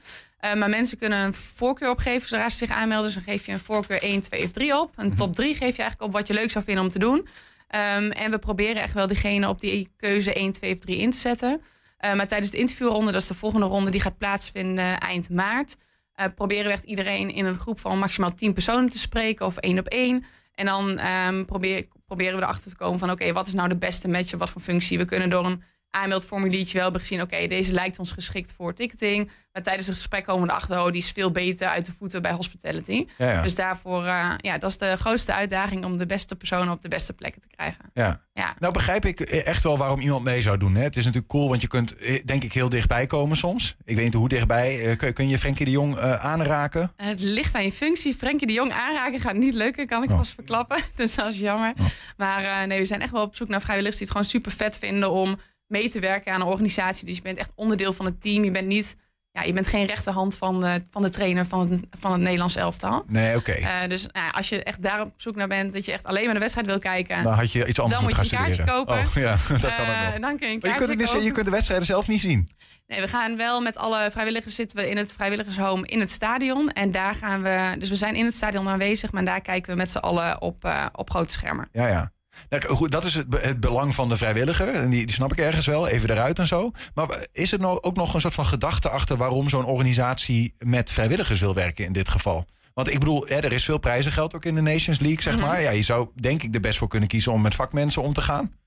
Maar mensen kunnen een voorkeur opgeven zodra ze zich aanmelden. Dus dan geef je een voorkeur 1, 2 of 3 op. Een top 3 geef je eigenlijk op wat je leuk zou vinden om te doen. Ehm, en we proberen echt wel diegene op die keuze 1, 2 of 3 in te zetten. Eh, maar tijdens de interviewronde, dat is de volgende ronde, die gaat plaatsvinden eind maart. eh, proberen we echt iedereen in een groep van maximaal 10 personen te spreken of één op één. En dan ehm, proberen we erachter te komen van oké, wat is nou de beste match, wat voor functie. We kunnen door een aanmeldformuliertje wel hebben gezien, oké, deze lijkt ons geschikt voor ticketing. Maar tijdens het gesprek komen we erachter, oh, die is veel beter uit de voeten bij hospitality. Ja, ja. Dus daarvoor, eh, ja, dat is de grootste uitdaging om de beste personen op de beste plekken te krijgen. Ja. Ja. Nou begrijp ik echt wel waarom iemand mee zou doen. Hè? Het is natuurlijk cool, want je kunt eh, denk ik heel dichtbij komen soms. Ik weet niet hoe dichtbij. Eh, kun, kun je Frenkie de Jong eh, aanraken? Het ligt aan je functie. Frenkie de Jong aanraken gaat niet lukken, kan ik Oh. vast verklappen. Dus dat is jammer. Maar eh, nee, we zijn echt wel op zoek naar vrijwilligers die het gewoon super vet vinden om mee te werken aan een organisatie. Dus je bent echt onderdeel van het team. Je bent niet, ja, je bent geen rechterhand van de, van de trainer van het, van het Nederlands elftal. Nee, oké. Eh, dus nou, als je echt daar op zoek naar bent, dat je echt alleen maar de wedstrijd wil kijken. Dan had je iets anders dan moet je een kaartje studeren. kopen. Oh, ja, dat kan ook Eh, nog. dan kun je een Maar je kunt, het niet, kopen. je kunt de wedstrijden zelf niet zien. Nee, we gaan wel met alle vrijwilligers zitten we in het vrijwilligershome in het stadion. En daar gaan we, dus we zijn in het stadion aanwezig, maar daar kijken we met z'n allen op, eh, op grote schermen. Ja, ja. Nou, goed, dat is het, het belang van de vrijwilliger. En die, die snap ik ergens wel, even eruit en zo. Maar is er nou ook nog een soort van gedachte achter waarom zo'n organisatie met vrijwilligers wil werken in dit geval? Want ik bedoel, hè, er is veel prijzengeld ook in de Nations League, zeg Mhm. maar. Ja, je zou denk ik er best voor kunnen kiezen om met vakmensen om te gaan.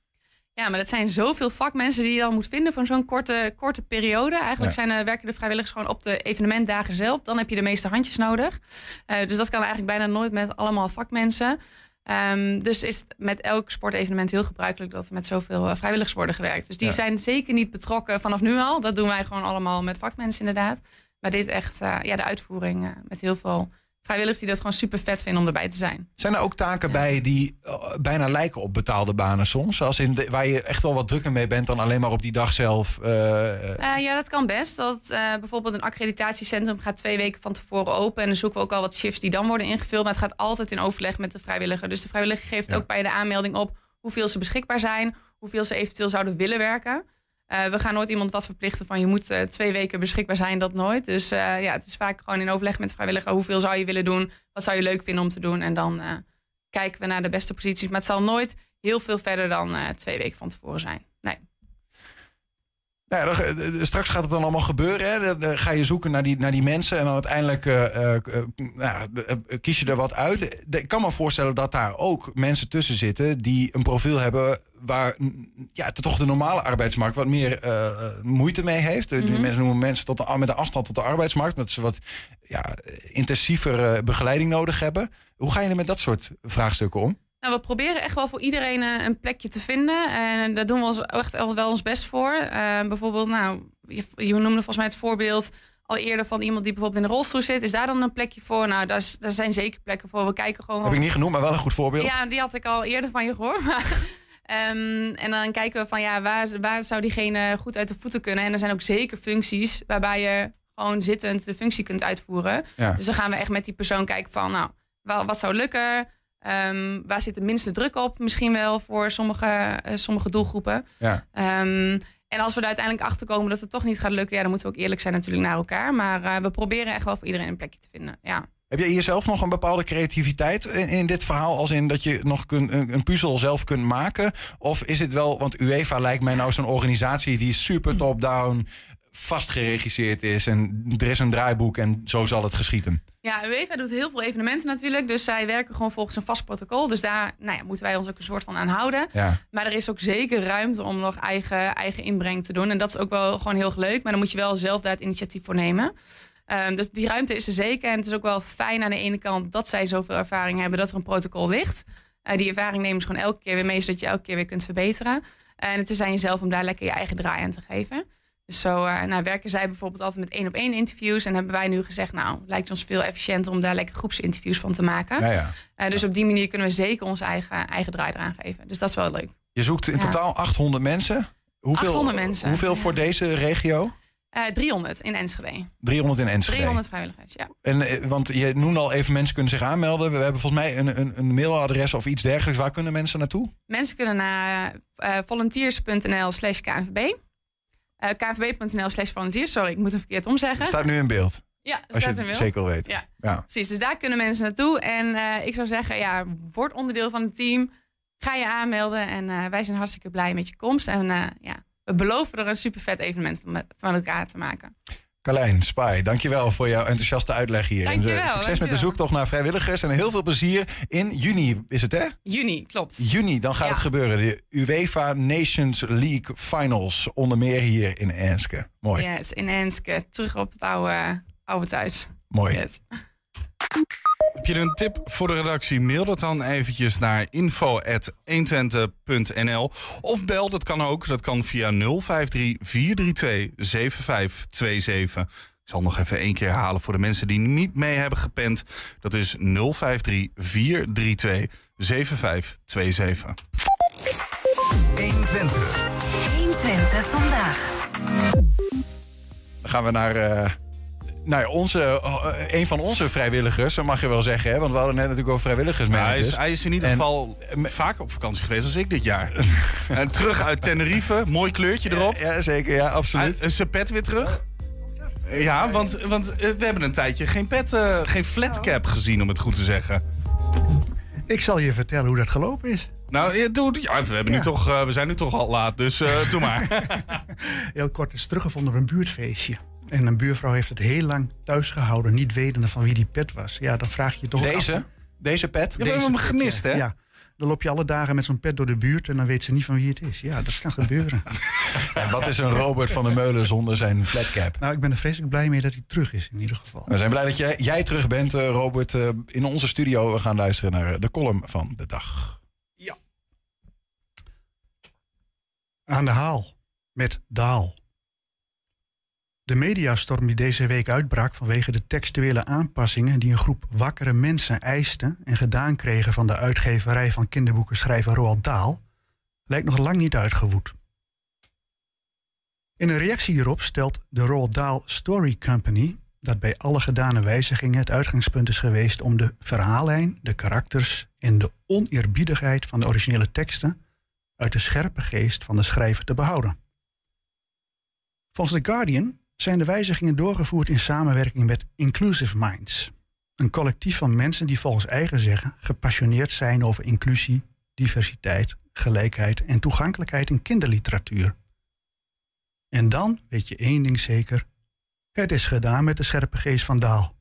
Ja, maar dat zijn zoveel vakmensen die je dan moet vinden voor zo'n korte, korte periode. Eigenlijk Ja. zijn, eh, werken de vrijwilligers gewoon op de evenementdagen zelf. Dan heb je de meeste handjes nodig. Eh, dus dat kan eigenlijk bijna nooit met allemaal vakmensen. Ehm, dus is het met elk sportevenement heel gebruikelijk dat er met zoveel eh, vrijwilligers worden gewerkt. Dus die Ja. zijn zeker niet betrokken vanaf nu al. Dat doen wij gewoon allemaal met vakmensen inderdaad. Maar dit echt, eh, ja, de uitvoering eh, met heel veel vrijwilligers die dat gewoon super vet vinden om erbij te zijn. Zijn er ook taken bij die eh, bijna lijken op betaalde banen soms? Als in de- waar je echt wel wat drukker mee bent dan alleen maar op die dag zelf. eh, eh, ja, dat kan best. Dat, bijvoorbeeld een accreditatiecentrum gaat twee weken van tevoren open. En dan zoeken we ook al wat shifts die dan worden ingevuld. Maar het gaat altijd in overleg met de vrijwilliger. Dus de vrijwilliger geeft ook bij de aanmelding op hoeveel ze beschikbaar zijn. Hoeveel ze eventueel zouden willen werken. Eh, we gaan nooit iemand wat verplichten van je moet eh, twee weken beschikbaar zijn, dat nooit. Dus eh, ja, het is vaak gewoon in overleg met vrijwilliger. Hoeveel zou je willen doen? Wat zou je leuk vinden om te doen? En dan kijken we naar de beste posities. Maar het zal nooit heel veel verder dan twee weken van tevoren zijn. Nou ja, dan, straks gaat het dan allemaal gebeuren. Hè? Dan, ga je zoeken naar die, naar die mensen en dan uiteindelijk eh, eh, eh, nou, kies je er wat uit. Ik kan me voorstellen dat daar ook mensen tussen zitten die een profiel hebben waar ja, toch de normale arbeidsmarkt wat meer moeite mee heeft. Die Mhm. mensen noemen mensen tot de, met een afstand tot de arbeidsmarkt, dat ze wat ja, intensiever begeleiding nodig hebben. Hoe ga je er met dat soort vraagstukken om? Nou, we proberen echt wel voor iedereen eh, een plekje te vinden. En daar doen we ons echt wel ons best voor. Eh, bijvoorbeeld, nou, je, je noemde volgens mij het voorbeeld al eerder van iemand die bijvoorbeeld in de rolstoel zit. Is daar dan een plekje voor? Nou, daar, zijn zeker plekken voor. We kijken gewoon. Heb ik niet genoemd, maar wel een goed voorbeeld. Ja, die had ik al eerder van je gehoord. Ehm, en dan kijken we van ja, waar, waar zou diegene goed uit de voeten kunnen? En er zijn ook zeker functies waarbij je gewoon zittend de functie kunt uitvoeren. Ja. Dus dan gaan we echt met die persoon kijken van nou, wel, wat zou lukken? Ehm, waar zit de minste druk op? Misschien wel voor sommige, eh, sommige doelgroepen. Ja. Ehm, en als we er uiteindelijk achter komen dat het toch niet gaat lukken, ja, dan moeten we ook eerlijk zijn natuurlijk naar elkaar. Maar eh, we proberen echt wel voor iedereen een plekje te vinden. Ja. Heb je jezelf nog een bepaalde creativiteit in, in dit verhaal? Als in dat je nog kun, een, een puzzel zelf kunt maken? Of is het wel, want UEFA lijkt mij nou zo'n organisatie die super top-down vast geregisseerd is. En er is een draaiboek en zo zal het geschieden. Ja, UEFA doet heel veel evenementen natuurlijk. Dus zij werken gewoon volgens een vast protocol. Dus daar nou ja, moeten wij ons ook een soort van aan houden. Ja. Maar er is ook zeker ruimte om nog eigen, eigen inbreng te doen. En dat is ook wel gewoon heel leuk. Maar dan moet je wel zelf daar het initiatief voor nemen. Ehm, dus die ruimte is er zeker. En het is ook wel fijn aan de ene kant dat zij zoveel ervaring hebben dat er een protocol ligt. Eh, die ervaring nemen ze gewoon elke keer weer mee, zodat je elke keer weer kunt verbeteren. En het is aan jezelf om daar lekker je eigen draai aan te geven. Dus zo eh, nou, werken zij bijvoorbeeld altijd met één op één interviews. En hebben wij nu gezegd, nou, lijkt ons veel efficiënter om daar lekker groepsinterviews van te maken. Ja, ja. Eh, dus op die manier kunnen we zeker onze eigen, eigen draai eraan geven. Dus dat is wel leuk. Je zoekt in Ja. totaal 800 mensen. Hoeveel, 800 mensen, Hoeveel voor deze regio? Eh 300 in Enschede. 300 in Enschede. 300 vrijwilligers, ja. En, want je noemde al even, mensen kunnen zich aanmelden. We hebben volgens mij een, een, een mailadres of iets dergelijks. Waar kunnen mensen naartoe? Mensen kunnen naar volunteers.nl slash knvb. Eh knvb.nl slash volunteers. Sorry, ik moet het verkeerd omzeggen. Staat nu in beeld. Ja, Als je het in beeld. zeker weten. Ja. Ja. Precies, dus daar kunnen mensen naartoe. En eh, ik zou zeggen, ja, word onderdeel van het team. Ga je aanmelden. En eh, wij zijn hartstikke blij met je komst. En ja, we beloven er een super vet evenement van, van elkaar te maken. Carlijn, Spy, dankjewel voor jouw enthousiaste uitleg hier. En, eh, Dankjewel, succes met de zoektocht naar vrijwilligers. En heel veel plezier in juni, is het hè? Juni, klopt. Juni, dan gaat Ja. het gebeuren. De UEFA Nations League Finals. Onder meer hier in Enske. Mooi. Yes, in Enske. Terug op het oude, oude thuis. Mooi. Yes. Heb je een tip voor de redactie? Mail dat dan eventjes naar info.120.nl of bel, dat kan ook. Dat kan via 053 432 7527. Ik zal nog even één keer herhalen voor de mensen die niet mee hebben gepend. Dat is 053 432 7527. 120. 120 vandaag. Dan gaan we naar eh, nou ja, onze, eh, een van onze vrijwilligers, dat mag je wel zeggen. Hè? Want we hadden net natuurlijk over vrijwilligers. Ja, hij, is, hij is in ieder geval vaker op vakantie geweest als ik dit jaar. en terug uit Tenerife, mooi kleurtje erop. Ja, zeker, ja, absoluut. En zijn pet weer terug. Ja, want, want eh, we hebben een tijdje geen pet, eh, geen flatcap gezien, om het goed te zeggen. Ik zal je vertellen hoe dat gelopen is. Nou, ja, doe, ja, we, hebben nu Ja. toch, eh, we zijn nu toch al laat, dus eh, doe maar. Heel kort is teruggevonden op een buurtfeestje. En een buurvrouw heeft het heel lang thuis gehouden, niet wetende van wie die pet was. Ja, dan vraag je je toch Deze? af- Deze pet? we hebben hem gemist, ja. hè? Ja. Dan loop je alle dagen met zo'n pet door de buurt en dan weet ze niet van wie het is. Ja, dat kan gebeuren. En wat is een Robert van der Meulen zonder zijn flatcap? nou, ik ben er vreselijk blij mee dat hij terug is in ieder geval. We zijn blij dat jij, jij terug bent, eh, Robert, eh, in onze studio. We gaan luisteren naar eh, de column van de dag. Aan de haal met Daal. De mediastorm die deze week uitbrak vanwege de textuele aanpassingen die een groep wakkere mensen eisten en gedaan kregen van de uitgeverij van kinderboekenschrijver Roald Dahl, lijkt nog lang niet uitgewoed. In een reactie hierop stelt de Roald Dahl Story Company dat bij alle gedane wijzigingen het uitgangspunt is geweest om de verhaallijn, de karakters en de oneerbiedigheid van de originele teksten uit de scherpe geest van de schrijver te behouden. Volgens The Guardian zijn de wijzigingen doorgevoerd in samenwerking met Inclusive Minds, een collectief van mensen die volgens eigen zeggen gepassioneerd zijn over inclusie, diversiteit, gelijkheid en toegankelijkheid in kinderliteratuur. En dan weet je één ding zeker: het is gedaan met de scherpe geest van Daal.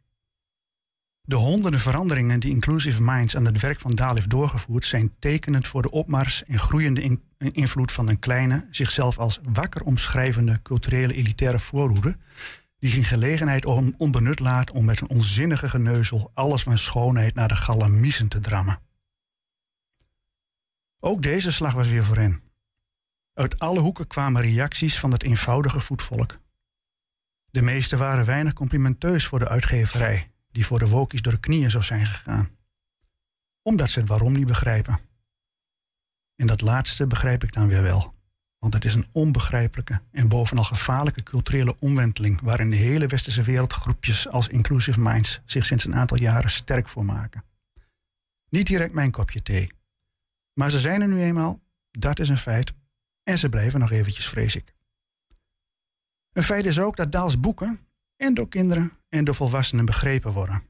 De honderden veranderingen die Inclusive Minds aan het werk van Daal heeft doorgevoerd, zijn tekenend voor de opmars en groeiende invloed van een kleine, zichzelf als wakker omschrijvende culturele elitaire voorhoede, die geen gelegenheid on onbenut laat om met een onzinnige geneuzel alles van schoonheid naar de galamiezen te drammen. Ook deze slag was weer voor hen. Uit alle hoeken kwamen reacties van het eenvoudige voetvolk. De meeste waren weinig complimenteus voor de uitgeverij, die voor de wokies door de knieën zou zijn gegaan. Omdat ze het waarom niet begrijpen. En dat laatste begrijp ik dan weer wel. Want het is een onbegrijpelijke en bovenal gevaarlijke culturele omwenteling waarin de hele westerse wereld groepjes als Inclusive Minds zich sinds een aantal jaren sterk voor maken. Niet direct mijn kopje thee. Maar ze zijn er nu eenmaal, dat is een feit, en ze blijven nog eventjes, vrees ik. Een feit is ook dat Daals boeken en door kinderen en door volwassenen begrepen worden.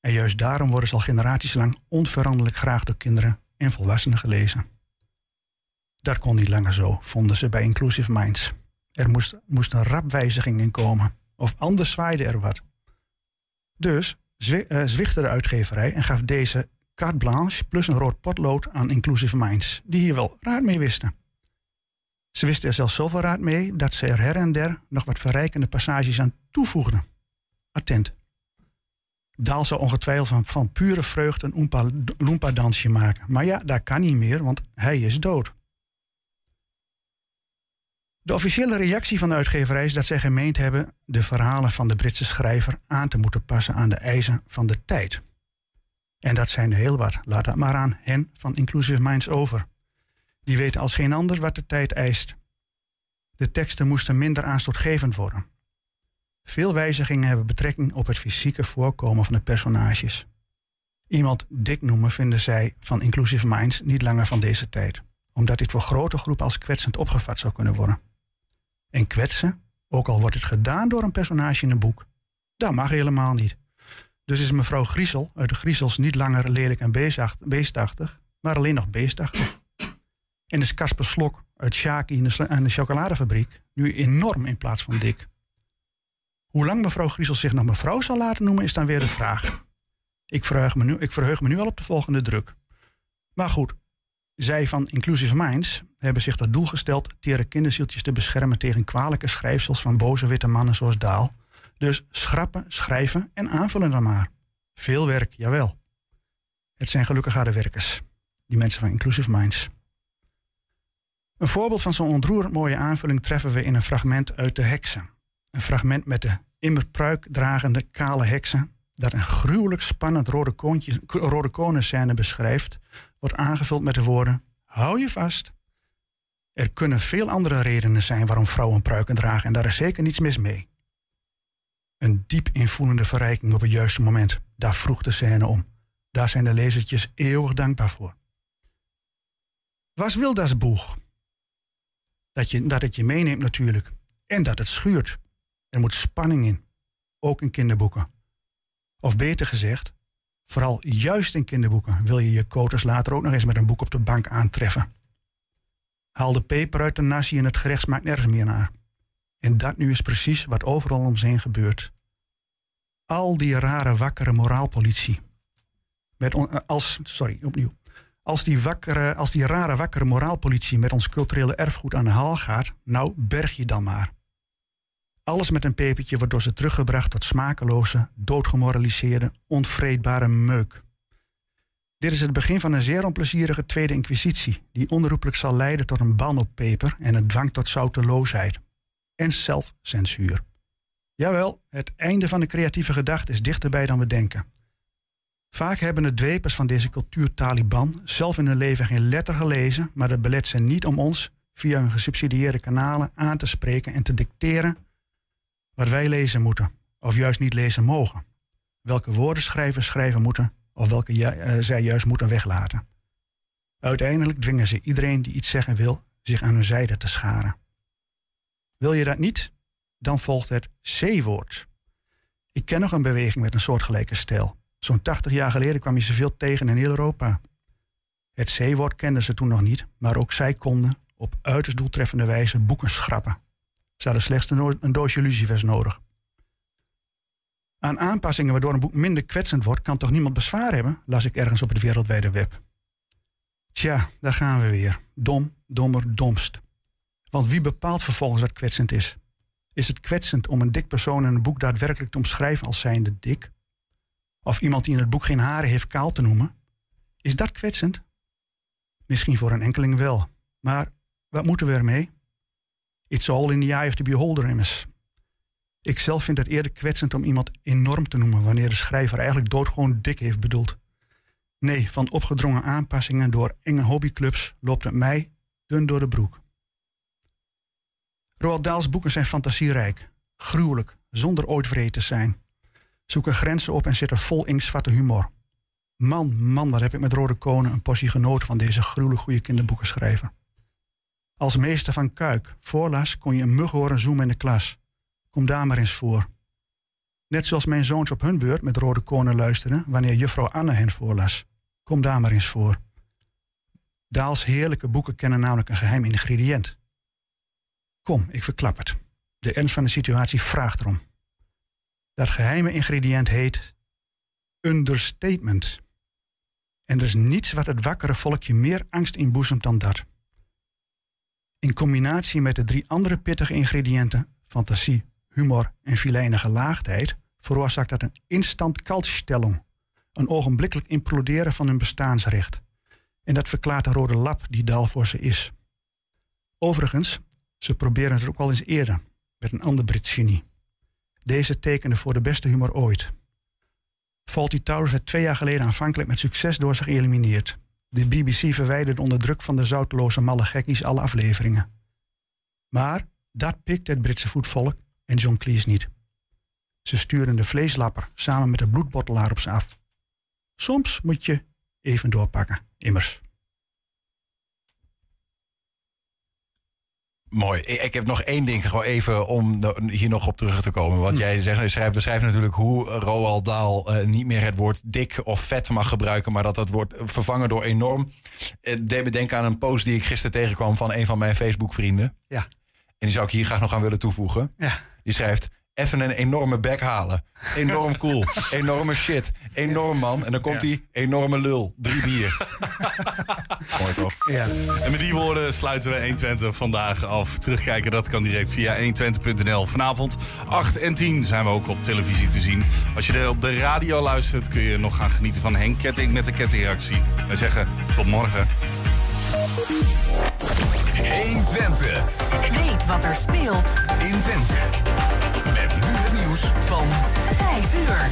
En juist daarom worden ze al generaties lang onveranderlijk graag door kinderen en volwassenen gelezen. Dat kon niet langer zo, vonden ze bij Inclusive Minds. Er moest, moest een rap wijziging in komen, of anders zwaaide er wat. Dus uh, zwichtte de uitgeverij en gaf deze carte blanche plus een rood potlood aan Inclusive Minds, die hier wel raad mee wisten. Ze wisten er zelfs zoveel raad mee dat ze er her en der nog wat verrijkende passages aan toevoegden. Attent. Daal zou ongetwijfeld van, pure vreugde een Oompa Loompa dansje maken. Maar ja, dat kan niet meer, want hij is dood. De officiële reactie van de uitgeverij is dat zij gemeend hebben de verhalen van de Britse schrijver aan te moeten passen aan de eisen van de tijd. En dat zijn er heel wat. Laat dat maar aan hen van Inclusive Minds over. Die weten als geen ander wat de tijd eist. De teksten moesten minder aanstootgevend worden. Veel wijzigingen hebben betrekking op het fysieke voorkomen van de personages. Iemand dik noemen vinden zij van Inclusive Minds niet langer van deze tijd, omdat dit voor grote groepen als kwetsend opgevat zou kunnen worden. En kwetsen, ook al wordt het gedaan door een personage in een boek, dat mag helemaal niet. Dus is mevrouw Griesel uit de Griesels niet langer lelijk en beestachtig, maar alleen nog beestachtig. En is Casper Slok uit Shaki in de, chocoladefabriek nu enorm in plaats van dik. Hoe lang mevrouw Griesel zich nog mevrouw zal laten noemen, is dan weer de vraag. Ik verheug me nu, ik verheug me nu al op de volgende druk. Maar goed, zij van Inclusive Minds hebben zich dat doel gesteld tere kinderzieltjes te beschermen tegen kwalijke schrijfsels van boze witte mannen zoals Daal. Dus schrappen, schrijven en aanvullen dan maar. Veel werk, jawel. Het zijn gelukkig harde werkers, die mensen van Inclusive Minds. Een voorbeeld van zo'n ontroerend mooie aanvulling treffen we in een fragment uit De Heksen. Een fragment met de immer pruik dragende kale heksen, dat een gruwelijk spannend rode, koontje, rode konenscène beschrijft, wordt aangevuld met de woorden: Hou je vast. Er kunnen veel andere redenen zijn waarom vrouwen pruiken dragen en daar is zeker niets mis mee. Een diep invoelende verrijking op het juiste moment, daar vroeg de scène om. Daar zijn de lezertjes eeuwig dankbaar voor. Was Wildas boeg? Dat, je, dat het je meeneemt natuurlijk. En dat het schuurt. Er moet spanning in. Ook in kinderboeken. Of beter gezegd, vooral juist in kinderboeken wil je je koters later ook nog eens met een boek op de bank aantreffen. Haal de peper uit de nasi en het gerecht smaakt nergens meer naar. En dat nu is precies wat overal om heen gebeurt. Al die rare wakkere moraalpolitie. Met als, sorry, opnieuw. Als die, wakkere, als die rare wakkere moraalpolitie met ons culturele erfgoed aan de haal gaat, nou berg je dan maar. Alles met een pepertje wordt door ze teruggebracht tot smakeloze, doodgemoraliseerde, onvreedbare meuk. Dit is het begin van een zeer onplezierige tweede inquisitie, die onroepelijk zal leiden tot een ban op peper en het dwang tot zouteloosheid en zelfcensuur. Jawel, het einde van de creatieve gedachte is dichterbij dan we denken. Vaak hebben de dwepers van deze cultuur Taliban zelf in hun leven geen letter gelezen, maar dat belet ze niet om ons via hun gesubsidieerde kanalen aan te spreken en te dicteren wat wij lezen moeten, of juist niet lezen mogen. Welke woorden schrijvers schrijven moeten, of welke eh, zij juist moeten weglaten. Uiteindelijk dwingen ze iedereen die iets zeggen wil zich aan hun zijde te scharen. Wil je dat niet? Dan volgt het C-woord. Ik ken nog een beweging met een soortgelijke stijl. Zo'n 80 jaar geleden kwam je ze veel tegen in heel Europa. Het C-woord kenden ze toen nog niet, maar ook zij konden op uiterst doeltreffende wijze boeken schrappen. Ze hadden slechts een doosje lucifers nodig. Aan aanpassingen waardoor een boek minder kwetsend wordt, kan toch niemand bezwaar hebben, las ik ergens op het wereldwijde web. Tja, daar gaan we weer. Dom, dommer, domst. Want wie bepaalt vervolgens wat kwetsend is? Is het kwetsend om een dik persoon in een boek daadwerkelijk te omschrijven als zijnde dik? Of iemand die in het boek geen haren heeft kaal te noemen? Is dat kwetsend? Misschien voor een enkeling wel. Maar wat moeten we ermee? It's all in the eye of the beholder, immers. Ik zelf vind het eerder kwetsend om iemand enorm te noemen wanneer de schrijver eigenlijk doodgewoon dik heeft bedoeld. Nee, van opgedrongen aanpassingen door enge hobbyclubs loopt het mij dun door de broek. Roald Dahls boeken zijn fantasierijk, gruwelijk, zonder ooit vreed te zijn. Zoeken grenzen op en zitten vol inktzwarte humor. Man, man, wat heb ik met Rode Konen een portie genoten van deze gruwelijk goede kinderboekenschrijver. Als meester van Kuik voorlas kon je een mug horen zoomen in de klas. Kom daar maar eens voor. Net zoals mijn zoons op hun beurt met Rode Konen luisterden wanneer juffrouw Anne hen voorlas. Kom daar maar eens voor. Daals heerlijke boeken kennen namelijk een geheim ingrediënt. Kom, ik verklap het. De ernst van de situatie vraagt erom. Dat geheime ingrediënt heet understatement. En er is niets wat het wakkere volkje meer angst inboezemt dan dat. In combinatie met de drie andere pittige ingrediënten, fantasie, humor en filijne gelaagdheid, veroorzaakt dat een instant kaltstelling, een ogenblikkelijk imploderen van hun bestaansrecht. En dat verklaart de rode lap die Dal voor ze is. Overigens, ze proberen het ook al eens eerder, met een ander Brits genie. Deze tekende voor de beste humor ooit. Fawlty Towers werd twee jaar geleden aanvankelijk met succes door zich geëlimineerd. De BBC verwijderde onder druk van de zoutloze malle gekkies alle afleveringen. Maar dat pikte het Britse voetvolk en John Cleese niet. Ze sturen de vleeslapper samen met de bloedbottelaar op ze af. Soms moet je even doorpakken, immers. Mooi. Ik heb nog één ding, gewoon even om hier nog op terug te komen. Want jij zegt, schrijft, beschrijft natuurlijk hoe Roald Dahl eh, niet meer het woord dik of vet mag gebruiken, maar dat dat wordt vervangen door enorm. Het deed me denken aan een post die ik gisteren tegenkwam van een van mijn Facebook-vrienden. Ja. En die zou ik hier graag nog aan willen toevoegen. Ja. Die schrijft, even een enorme bek halen. Enorm cool. enorme shit. Enorm man. En dan komt hij, enorme lul. Drie bier. Mooi toch? Ja. En met die woorden sluiten we 120 vandaag af. Terugkijken, dat kan direct via 120.nl. Vanavond 8 en 10 zijn we ook op televisie te zien. Als je er op de radio luistert, kun je nog gaan genieten van Henk Ketting met de kettingreactie. Wij zeggen tot morgen. 120. Weet wat er speelt in Twente. Van 5 uur.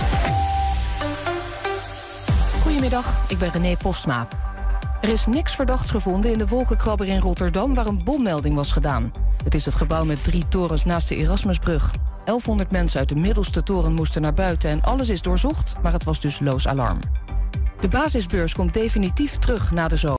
Goedemiddag, ik ben René Postma. Er is niks verdachts gevonden in de wolkenkrabber in Rotterdam... waar een bommelding was gedaan. Het is het gebouw met drie torens naast de Erasmusbrug. 1100 mensen uit de middelste toren moesten naar buiten... en alles is doorzocht, maar het was dus loos alarm. De basisbeurs komt definitief terug na de zomer.